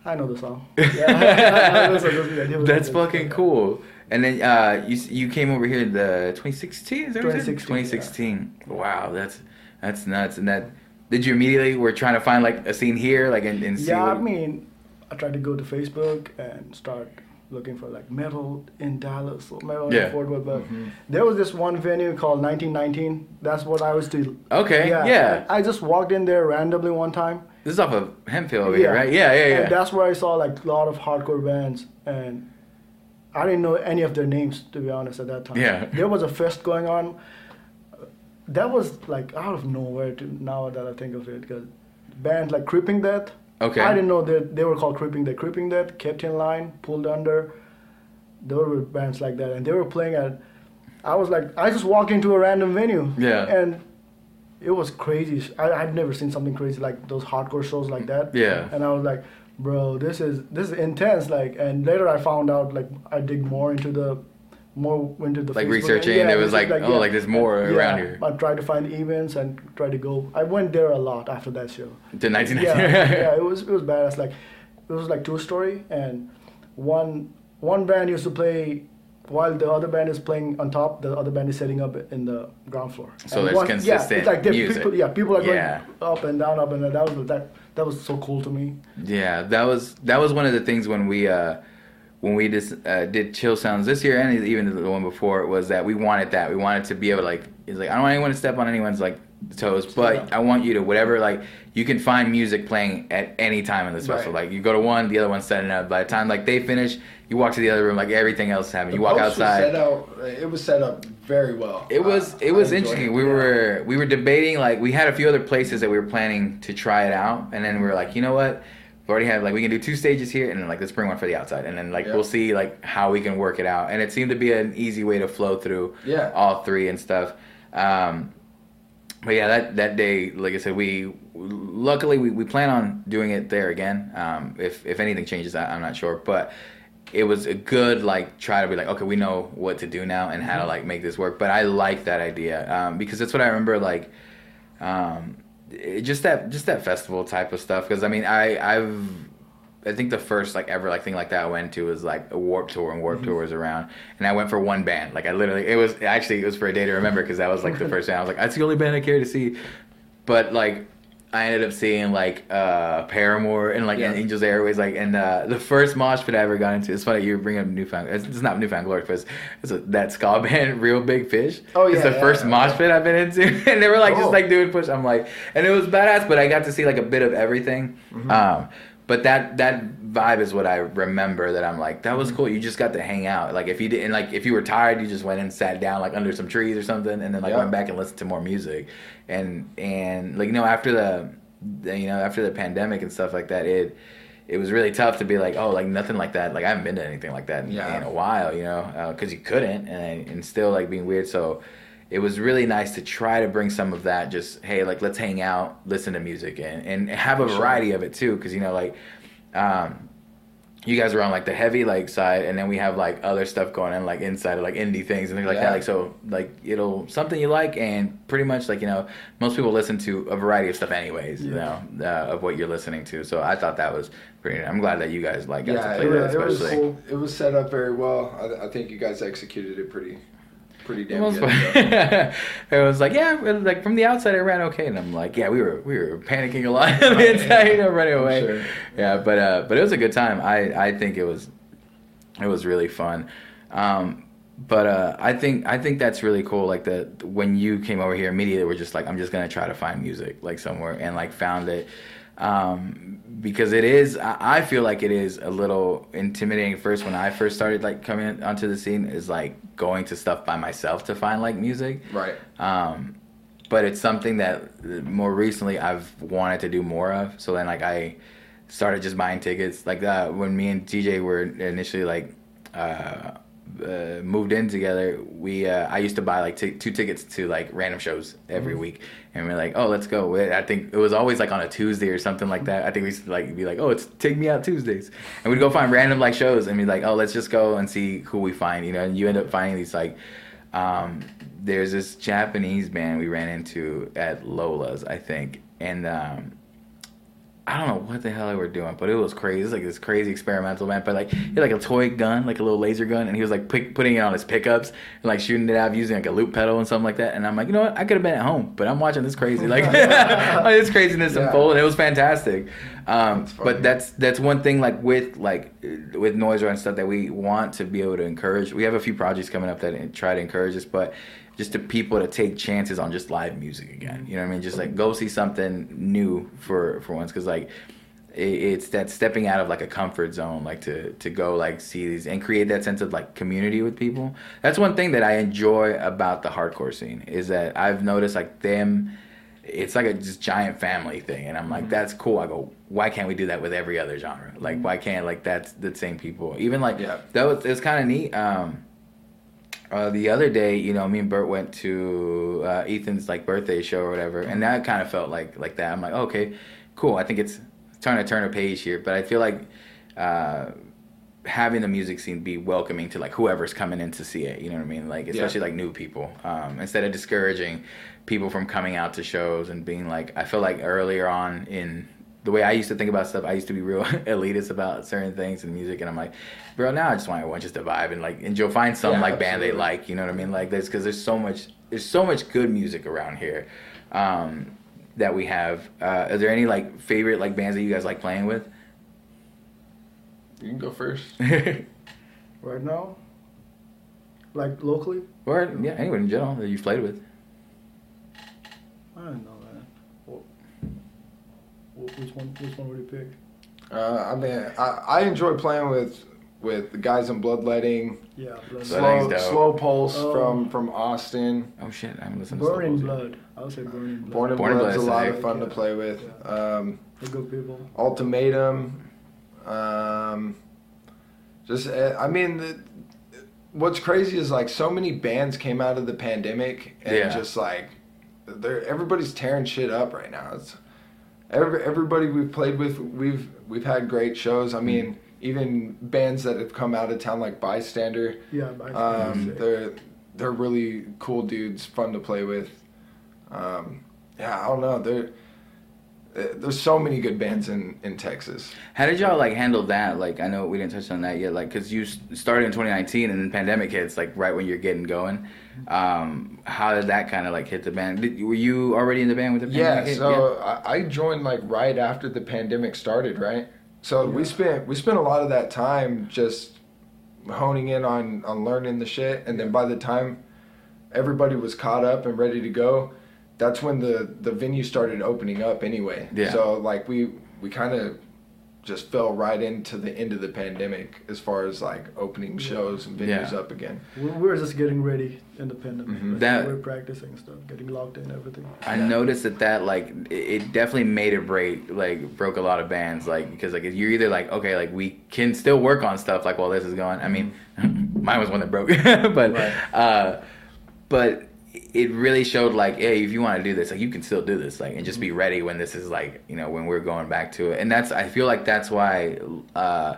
I know the song. Yeah, I- I listen, yeah, they were that's fucking cool. And then uh, you you came over here in the 2016. Is that what you said? 2016, 2016. Wow, that's that's nuts. And that did you immediately were trying to find like a scene here, like and, and see? Yeah, I mean, I tried to go to Facebook and start looking for like metal in Dallas or metal Yeah. in Fort Worth. But Mhm. there was this one venue called 1919. That's what I was to. Okay, yeah. I, I just walked in there randomly one time. This is off of Hemphill over here, right? Yeah, yeah, And yeah. that's where I saw like a lot of hardcore bands, and I didn't know any of their names to be honest at that time. Yeah. There was a fest going on. That was like out of nowhere. To now that I think of it, because bands like Creeping Death. Okay. I didn't know that they were called Creeping Death. Creeping Death, Kept in Line, Pulled Under. There were bands like that, and they were playing at. I was like, I just walked into a random venue. Yeah. And it was crazy. I, I'd never seen something crazy like those hardcore shows like that. Yeah. And I was like, bro, this is this is intense. Like, and later I found out like I dig more into the more into the Like Facebook researching, and- there was research, like, oh, like there's more yeah, around here. I tried to find events and try to go. I went there a lot after that show. To 1919. Yeah, yeah, it was it was badass. Like it was like two story, and one one band used to play while the other band is playing on top. The other band is setting up in the ground floor. So And there's one, Yeah, consistent it's like music. people. Yeah, people are going Yeah. up and down, up and down. That that was so cool to me. Yeah, that was that was one of the things when we uh, when we just uh, did Chill Sounds this year and even the one before was that we wanted that we wanted to be able to like it's like I don't want anyone to step on anyone's like toes, but Yeah. I want you to whatever like you can find music playing at any time in this Right. Like you go to one, the other one's setting up. By the time like they finish, you walk to the other room, like everything else is happening. You walk The outside. set out- it was set up very well. It was Uh, it was interesting. it. We were we were debating like we had a few other places that we were planning to try it out, and then we were like, you know what, we already have like we can do two stages here, and then like let's bring one for the outside, and then like Yeah. we'll see like how we can work it out. And it seemed to be an easy way to flow through Yeah. all three and stuff. Um, but yeah, that that day, like I said, we luckily we, we plan on doing it there again. Um, if if anything changes, I, I'm not sure, but it was a good like try to be like okay, we know what to do now and how to like make this work. But I like that idea um, because that's what I remember like. Um, it- just that just that festival type of stuff because I mean I I've I think the first like ever like thing like that I went to was like a Warp Tour and Warp Mm-hmm. Tour was around, and I went for one band. Like I literally, it was actually it was for a day to remember because that was like the first band. I was like, that's the only band I care to see. But like, I ended up seeing like uh Paramore and like Yeah. Angels Airwaves like and uh the first mosh pit I ever got into. It's funny you bring up Newfound. It's, it's not New Found Glory, but it's, it's a, that ska band, Reel Big Fish. Oh, yeah, it's the yeah, first yeah. mosh pit I've been into, and they were like Oh. just like doing push. I'm like, and it was badass, but I got to see like a bit of everything. Mm-hmm. Um, but that that vibe is what I remember. That I'm like, that was Mm-hmm. cool. You just got to hang out. Like if you didn't like if you were tired, you just went and sat down like under some trees or something, and then like Yeah. went back and listened to more music. And and like you know after the, the you know after the pandemic and stuff like that, it it was really tough to be like, oh, like nothing like that. Like I haven't been to anything like that in, Yeah. in a while, you know, because you couldn't, and and still like being weird. So it was really nice to try to bring some of that. Just hey, like let's hang out, listen to music, and and have a Sure. variety of it too. Because you know, like, um, you guys are on like the heavy like side, and then we have like other stuff going on like inside of like indie things and things like Yeah. that. Like so, like it'll something you like, and pretty much like you know, most people listen to a variety of stuff anyways. You know, uh, of what you're listening to. So I thought that was pretty. I'm glad that you guys like got Yeah, to it, play was- that, it was especially. it was set up very well. I, I think you guys executed it pretty pretty damn Most good. it was like yeah, was like from the outside it ran okay, and I'm like yeah, we were we were panicking a lot on the inside, you know, running away. sure. Yeah, but uh, but it was a good time. I I think it was it was really fun. Um, but uh, I think I think that's really cool. Like the when you came over here, immediately we're just like I'm just gonna try to find music like somewhere, and like found it. Um, because it is, I I feel like it is a little intimidating first when I first started like coming onto the scene is like going to stuff by myself to find like music. Right. Um, but it's something that more recently I've wanted to do more of. So then like I started just buying tickets. Like uh, when me and DJ were initially like uh, uh, moved in together, we uh, I used to buy like t- two tickets to like random shows every week, and we're like, oh, let's go. I think it was always like on a Tuesday or something like that. I think we used to like be like, oh, it's take me out Tuesdays, and we'd go find random like shows and be like, oh, let's just go and see who we find, you know. And you end up finding these like. Um, there's this Japanese band we ran into at Lola's, I think, and um, I don't know what the hell they were doing, but it was crazy. It was like this crazy experimental band, but like he had like a toy gun, like a little laser gun, and he was like pick, putting it on his pickups and like shooting it out using like a loop pedal and something like that. And I'm like, you know what? I could have been at home, but I'm watching this crazy, like this craziness Yeah. unfold, and it was fantastic. Um, That's but that's that's one thing like with like with noise and stuff that we want to be able to encourage. We have a few projects coming up that try to encourage us, but just to people to take chances on just live music again. Mm-hmm. You know what I mean? Just like go see something new for for once, because like it's that stepping out of like a comfort zone, like to to go like see these and create that sense of like community with people. That's one thing that I enjoy about the hardcore scene is that I've noticed like them. It's like a just giant family thing, and I'm like, mm-hmm. that's cool. I go, why can't we do that with every other genre? Like, mm-hmm. why can't like that's the same people? Even like Yeah. that was it's kind of neat. Um, uh, the other day, you know, me and Bert went to uh, Ethan's like birthday show or whatever, and that kind of felt like like that. I'm like, okay, cool. I think it's trying to turn a page here, but I feel like uh, having the music scene be welcoming to like whoever's coming in to see it. You know what I mean? Like especially like new people, um, instead of discouraging people from coming out to shows and being like, I feel like earlier on in the way I used to think about stuff, I used to be real elitist about certain things in music, and I'm like, bro, now I just want everyone just to vibe and like enjoy, find some Yeah, like band they like. You know what I mean? Like this because there's so much, there's so much good music around here um, that we have. Uh, is there any like favorite like bands that you guys like playing with? You can go first. Right now, like locally, or yeah, anyone in general that you've played with. I don't know, man. What, what, which one? Which one would you pick? Uh, I mean, I, I enjoy playing with with the guys in Bloodletting, Yeah, Blood. So- Slow, dope. Slow Pulse Oh. from from Austin. Oh shit, I haven't listened to Burning Slow Blood. I would say Burning Blood. Born in Blood. Born in Blood's a Blood lot sick. of fun to Yeah. play with. Um, They're good people. Ultimatum. Um, just, uh, I mean, the, what's crazy is like so many bands came out of the pandemic and Yeah. just like, they're everybody's tearing shit up right now. It's every, everybody we've played with, we've we've had great shows. I mean, even bands that have come out of town like Bystander, Yeah, by um, they're they're really cool dudes, fun to play with. Um, yeah, I don't know. They're there's so many good bands in in Texas. How did y'all like handle that? Like, I know we didn't touch on that yet. Like, cause you started in 2019 and then pandemic hits, like right when you're getting going. Um, how did that kind of like hit the band? Did, were you already in the band with the Yeah, pandemic? hit? so I, I joined like right after the pandemic started, right? So we spent we spent a lot of that time just honing in on on learning the shit, and then by the time everybody was caught up and ready to go, that's when the the venue started opening up anyway. Yeah. So like we we kind of just fell right into the end of the pandemic as far as like opening shows and venues Yeah. up again. We we were just getting ready in the pandemic. Mhm. Like, That- we were practicing stuff, getting locked in, everything. I noticed that that like it- it definitely made or break like broke a lot of bands like because like you're either like okay like we can still work on stuff like while this is going. I mean, mine was one that broke, but Right. uh, but it really showed like hey if you want to do this like you can still do this like and just be ready when this is like you know when we're going back to it and that's I feel like that's why. uh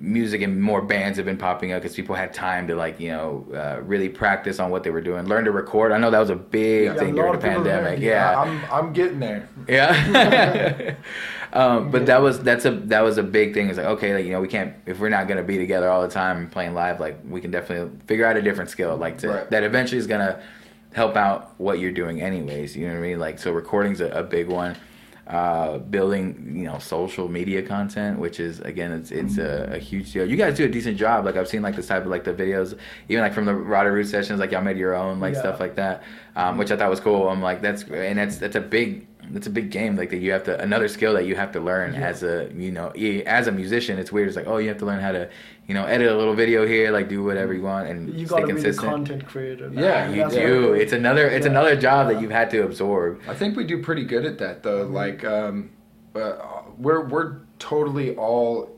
music and more bands have been popping up because people had time to like you know uh, really practice on what they were doing learn to record i know that was a big Yeah, thing a during the pandemic learned, yeah I'm I'm getting there. yeah. um, but that was that's a that was a big thing. It's like okay, like you know, we can't if we're not gonna be together all the time and playing live, like we can definitely figure out a different skill, like to, Right. that eventually is gonna help out what you're doing anyways. You know what I mean? Like so, recording's a, a big one. Uh, building you know social media content, which is again it's it's a, a huge deal. You guys do a decent job. Like I've seen like this type of like the videos, even like from the Rada Root sessions, like y'all made your own like Yeah. stuff like that, um, which I thought was cool. I'm like that's and that's that's a big that's a big game like that you have to another skill that you have to learn Yeah. as a you know e- as a musician it's weird it's like oh you have to learn how to you know edit a little video here like do whatever you want and You stay gotta be the consistent content creator. now. Yeah, you That's do what- it's another it's Yeah. another job that you've had to absorb I think we do pretty good at that though. Mm-hmm. Like, um, uh, we're we're totally all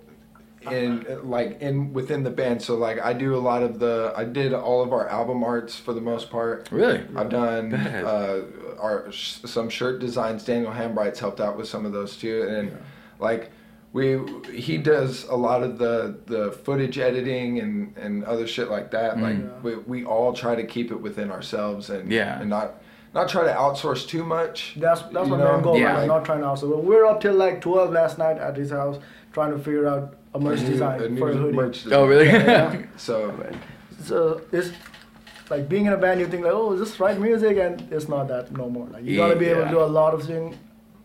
in like in within the band. So like, I do a lot of the. I did all of our album arts for the most part. really I've done uh, our some shirt designs. Daniel Hambright's helped out with some of those too, and like we he does a lot of the the footage editing and and other shit like that. Mm. Like Yeah. we we all try to keep it within ourselves and Yeah. and not not try to outsource too much. That's that's You my know? main goal. Yeah. Like, not trying to also. But we're up till like twelve last night at his house trying to figure out a merch new- design a new for a hoodie. merch oh really Yeah. So So it's like being in a band. You think like, oh, just write music, and it's not that no more. Like you gotta be able to do a lot of things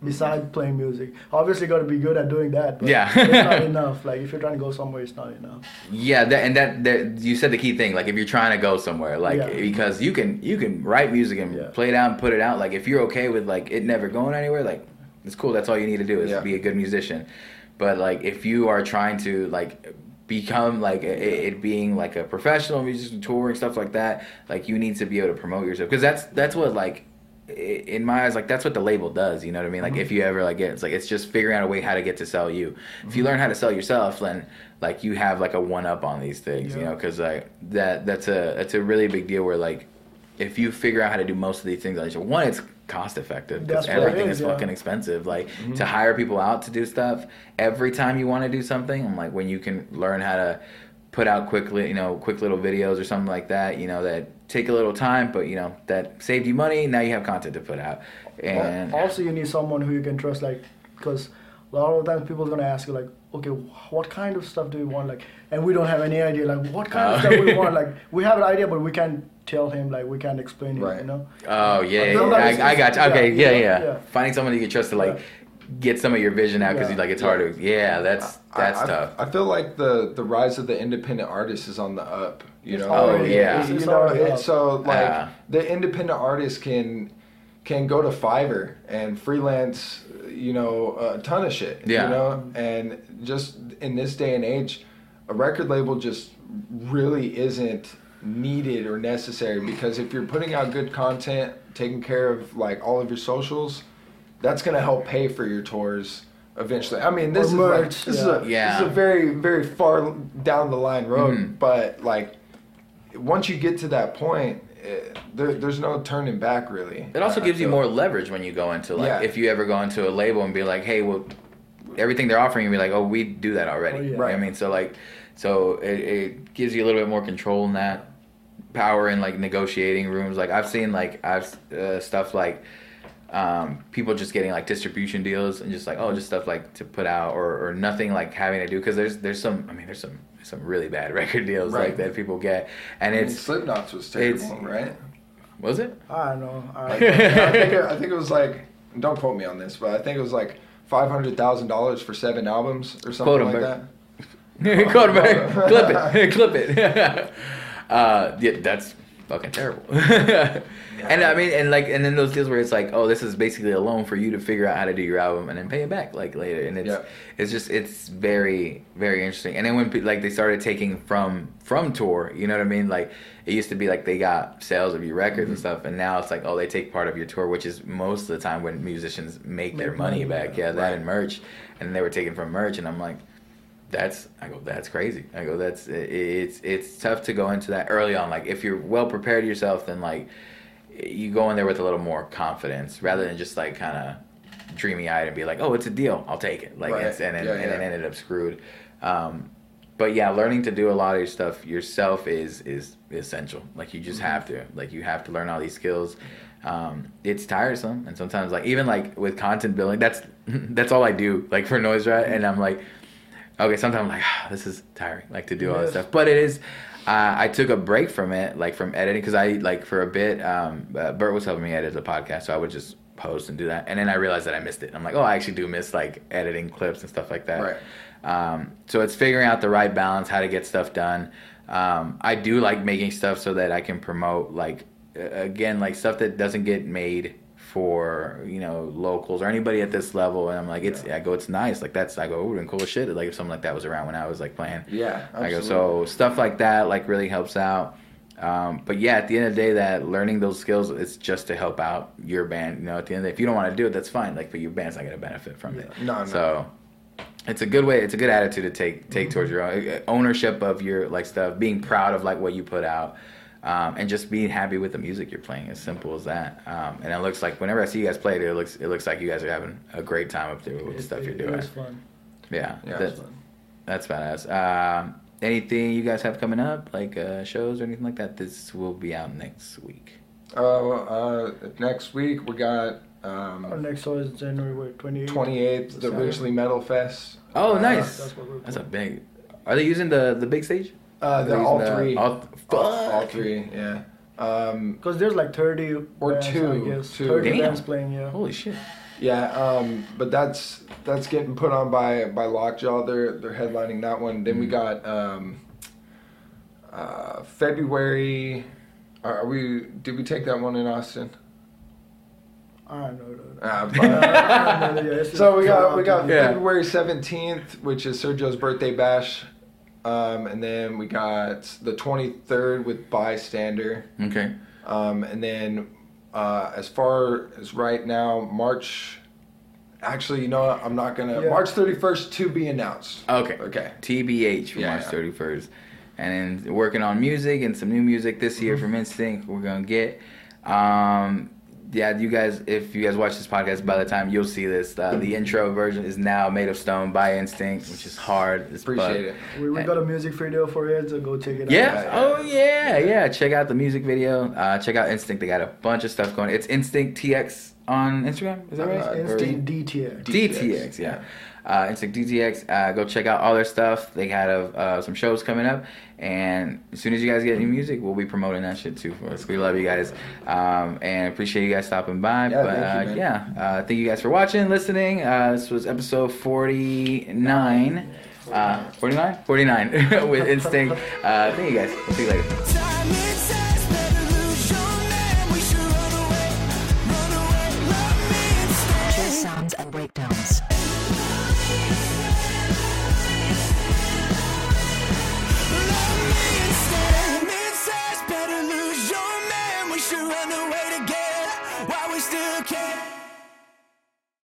besides playing music. Obviously, got to be good at doing that. But Yeah. it's not enough. Like if you're trying to go somewhere, it's not enough. Yeah, that, and that, that you said the key thing. Like if you're trying to go somewhere, like Yeah. because you can you can write music and Yeah. play it out and put it out. Like if you're okay with like it never going anywhere, like it's cool. That's all you need to do is Yeah. be a good musician. But like if you are trying to like become like it, it being like a professional musician touring stuff like that, like you need to be able to promote yourself. Because that's that's what like in my eyes like that's what the label does you know what i mean? Like if mm-hmm. you ever like get it's like it's just figuring out a way how to get to sell you. If you mm-hmm. learn how to sell yourself then like you have like a one up on these things you know? Because like that that's a that's a really big deal where like if you figure out how to do most of these things like one it's cost effective because That's what it everything is, is yeah. fucking expensive. Like to mm-hmm. hire people out to do stuff every time you want to do something i'm like when you can learn how to put out quickly you know quick little videos or something like that you know that take a little time but you know that saved you money now you have content to put out. And Al- also, you need someone who you can trust, like, because a lot of times people are gonna ask you, like, okay, what kind of stuff do you want, like, and we don't have any idea, like, what kind of Oh. stuff we want, like, we have an idea, but we can't tell him, like, we can't explain it, Right. you know. oh yeah, I yeah, I, I got you okay yeah, yeah, yeah, yeah yeah. finding someone you can trust to like get some of your vision out because Yeah. like it's hard to yeah that's that's I, I- tough I feel like the the rise of the independent artist is on the up. You know. Oh, yeah. It's, You it's know, it, up. so like Yeah. the independent artist can can go to Fiverr and freelance, you know, a ton of shit. Yeah. You know, and just in this day and age, a record label just really isn't needed or necessary because if you're putting out good content, taking care of like all of your socials, that's gonna help pay for your tours eventually. I mean, this Or is like, this yeah. is a Yeah. this is a very very far down the line road, Mhm. but like once you get to that point, eh, there, there's no turning back really. It also I- I gives you more leverage when you go into like Yeah. if you ever go into a label and be like, hey, well, everything they're offering you, be like, oh, we do that already. Oh, yeah. You know what I mean, so like, so it, it gives you a little bit more control in that power in like negotiating rooms. Like I've seen like I've uh, stuff like. um, people just getting like distribution deals and just like oh just stuff like to put out or, or nothing like having to do because there's there's some I mean there's some some really bad record deals Right. like that people get and I mean, it's Slipknot's was terrible, it's- right? was it I don't know. I, I think it, I think it was like don't quote me on this, but I think it was like five hundred thousand dollars for seven albums or something Quote like that. Quarterback, clip it, clip it. uh, yeah, that's fucking terrible. and I mean, and like, and then those deals where it's like, oh, this is basically a loan for you to figure out how to do your album and then pay it back like later. And it's Yeah. it's just it's very very interesting. And then when like they started taking from from tour, you know what I mean? Like it used to be like they got sales of your records Mm-hmm. and stuff, and now it's like oh they take part of your tour, which is most of the time when musicians make their money money, back. yeah. Yeah, that Right. and merch, and they were taken from merch, and I'm like that's I go that's crazy. I go that's it, it's it's tough to go into that early on. Like if you're well prepared yourself, then like you go in there with a little more confidence rather than just like kind of dreamy eyed and be like, oh, it's a deal, I'll take it. Like Right. and then, Yeah, and then ended up screwed. Um, but yeah, learning to do a lot of your stuff yourself is is essential. Like you just have to. Like you have to learn all these skills. Um, it's tiresome, and sometimes like even like with content building, that's that's all I do. Like for Noise Rot, and I'm like, okay, sometimes I'm like, ah, this is tiring, like to do all this stuff. But it is. Uh, I took a break from it, like from editing, because I like for a bit. Um, uh, Bert was helping me edit the podcast, so I would just post and do that, and then I realized that I missed it. I'm like, oh, I actually do miss like editing clips and stuff like that. Right. Um, so it's figuring out the right balance, how to get stuff done. Um, I do like making stuff so that I can promote, like, again, like stuff that doesn't get made for you know locals or anybody at this level. And I'm like, it's I go, it's nice. Like that's I go, oh, and cool shit. Like if something like that was around when I was like playing. Yeah, I go, so stuff like that like really helps out. Um, but yeah, at the end of the day, that learning those skills is just to help out your band. You know, at the end of the day, if you don't want to do it, that's fine. Like, but your band's not going to benefit from it. No, no. So it's a good way. It's a good attitude to take take towards your own uh, ownership of your like stuff, being proud of like what you put out, um, and just being happy with the music you're playing. As simple as that. Um, and it looks like whenever I see you guys play it, it looks it looks like you guys are having a great time up there with the stuff it- you're It doing. was fun. Yeah, Yeah, that's, it's fun. that's badass. Um, anything you guys have coming up, like uh, shows or anything like that? This will be out next week. Uh, uh, next week we got um, Our next show is January 28th. 28th, the Saturday. Ridglea Metal Fest. Oh, Uh, nice. That's what we're That's a big. Are they using the the big stage? Uh, They're the, all using three. all- all, all three, yeah. Um, Because there's like 30 Or bands, two, I guess. two. 30 Damn. bands playing, yeah. Holy shit! yeah, um, but that's that's getting put on by by Lockjaw. They're they're headlining that one. Then we Mhm. got um, uh, February. Are are we? Did we take that one in Austin? I don't know. dude. Uh, I don't know, yeah, So we got we got Yeah. February seventeenth, which is Sergio's birthday bash, um, and then we got the twenty third with Bystander, Okay. um, and then uh, as far as right now, March. Actually, you know what? I'm not gonna. Yeah. March thirty first to be announced. Okay. Okay. TBH for Yeah, March yeah. thirty first, and then working on music and some new music this Mm-hmm. year from Instinct. We're gonna get. Um, yeah, you guys, if you guys watch this podcast, by the time you'll see this, uh, the intro version is now made of stone by Instinct, which is hard. as fuck. Appreciate it. We, we got a music video for it, so go check it Yeah. out. Yeah, yeah. Oh yeah. Yeah. Check out the music video. Uh, check out Instinct. They got a bunch of stuff going. It's Instinct TX on Instagram. Is that right? Uh, Instinct DTX. DTX, yeah. Uh, Instinct DTX. Uh, go check out all their stuff. They got uh, some shows coming up, and as soon as you guys get new music, we'll be promoting that shit too for us. We love you guys, um, and appreciate you guys stopping by. Yeah, but thank you, uh, yeah, uh, thank you guys for watching, listening. Uh, this was episode forty nine. Uh, 49? 49 with Instinct. Uh, thank you guys. We'll see you later.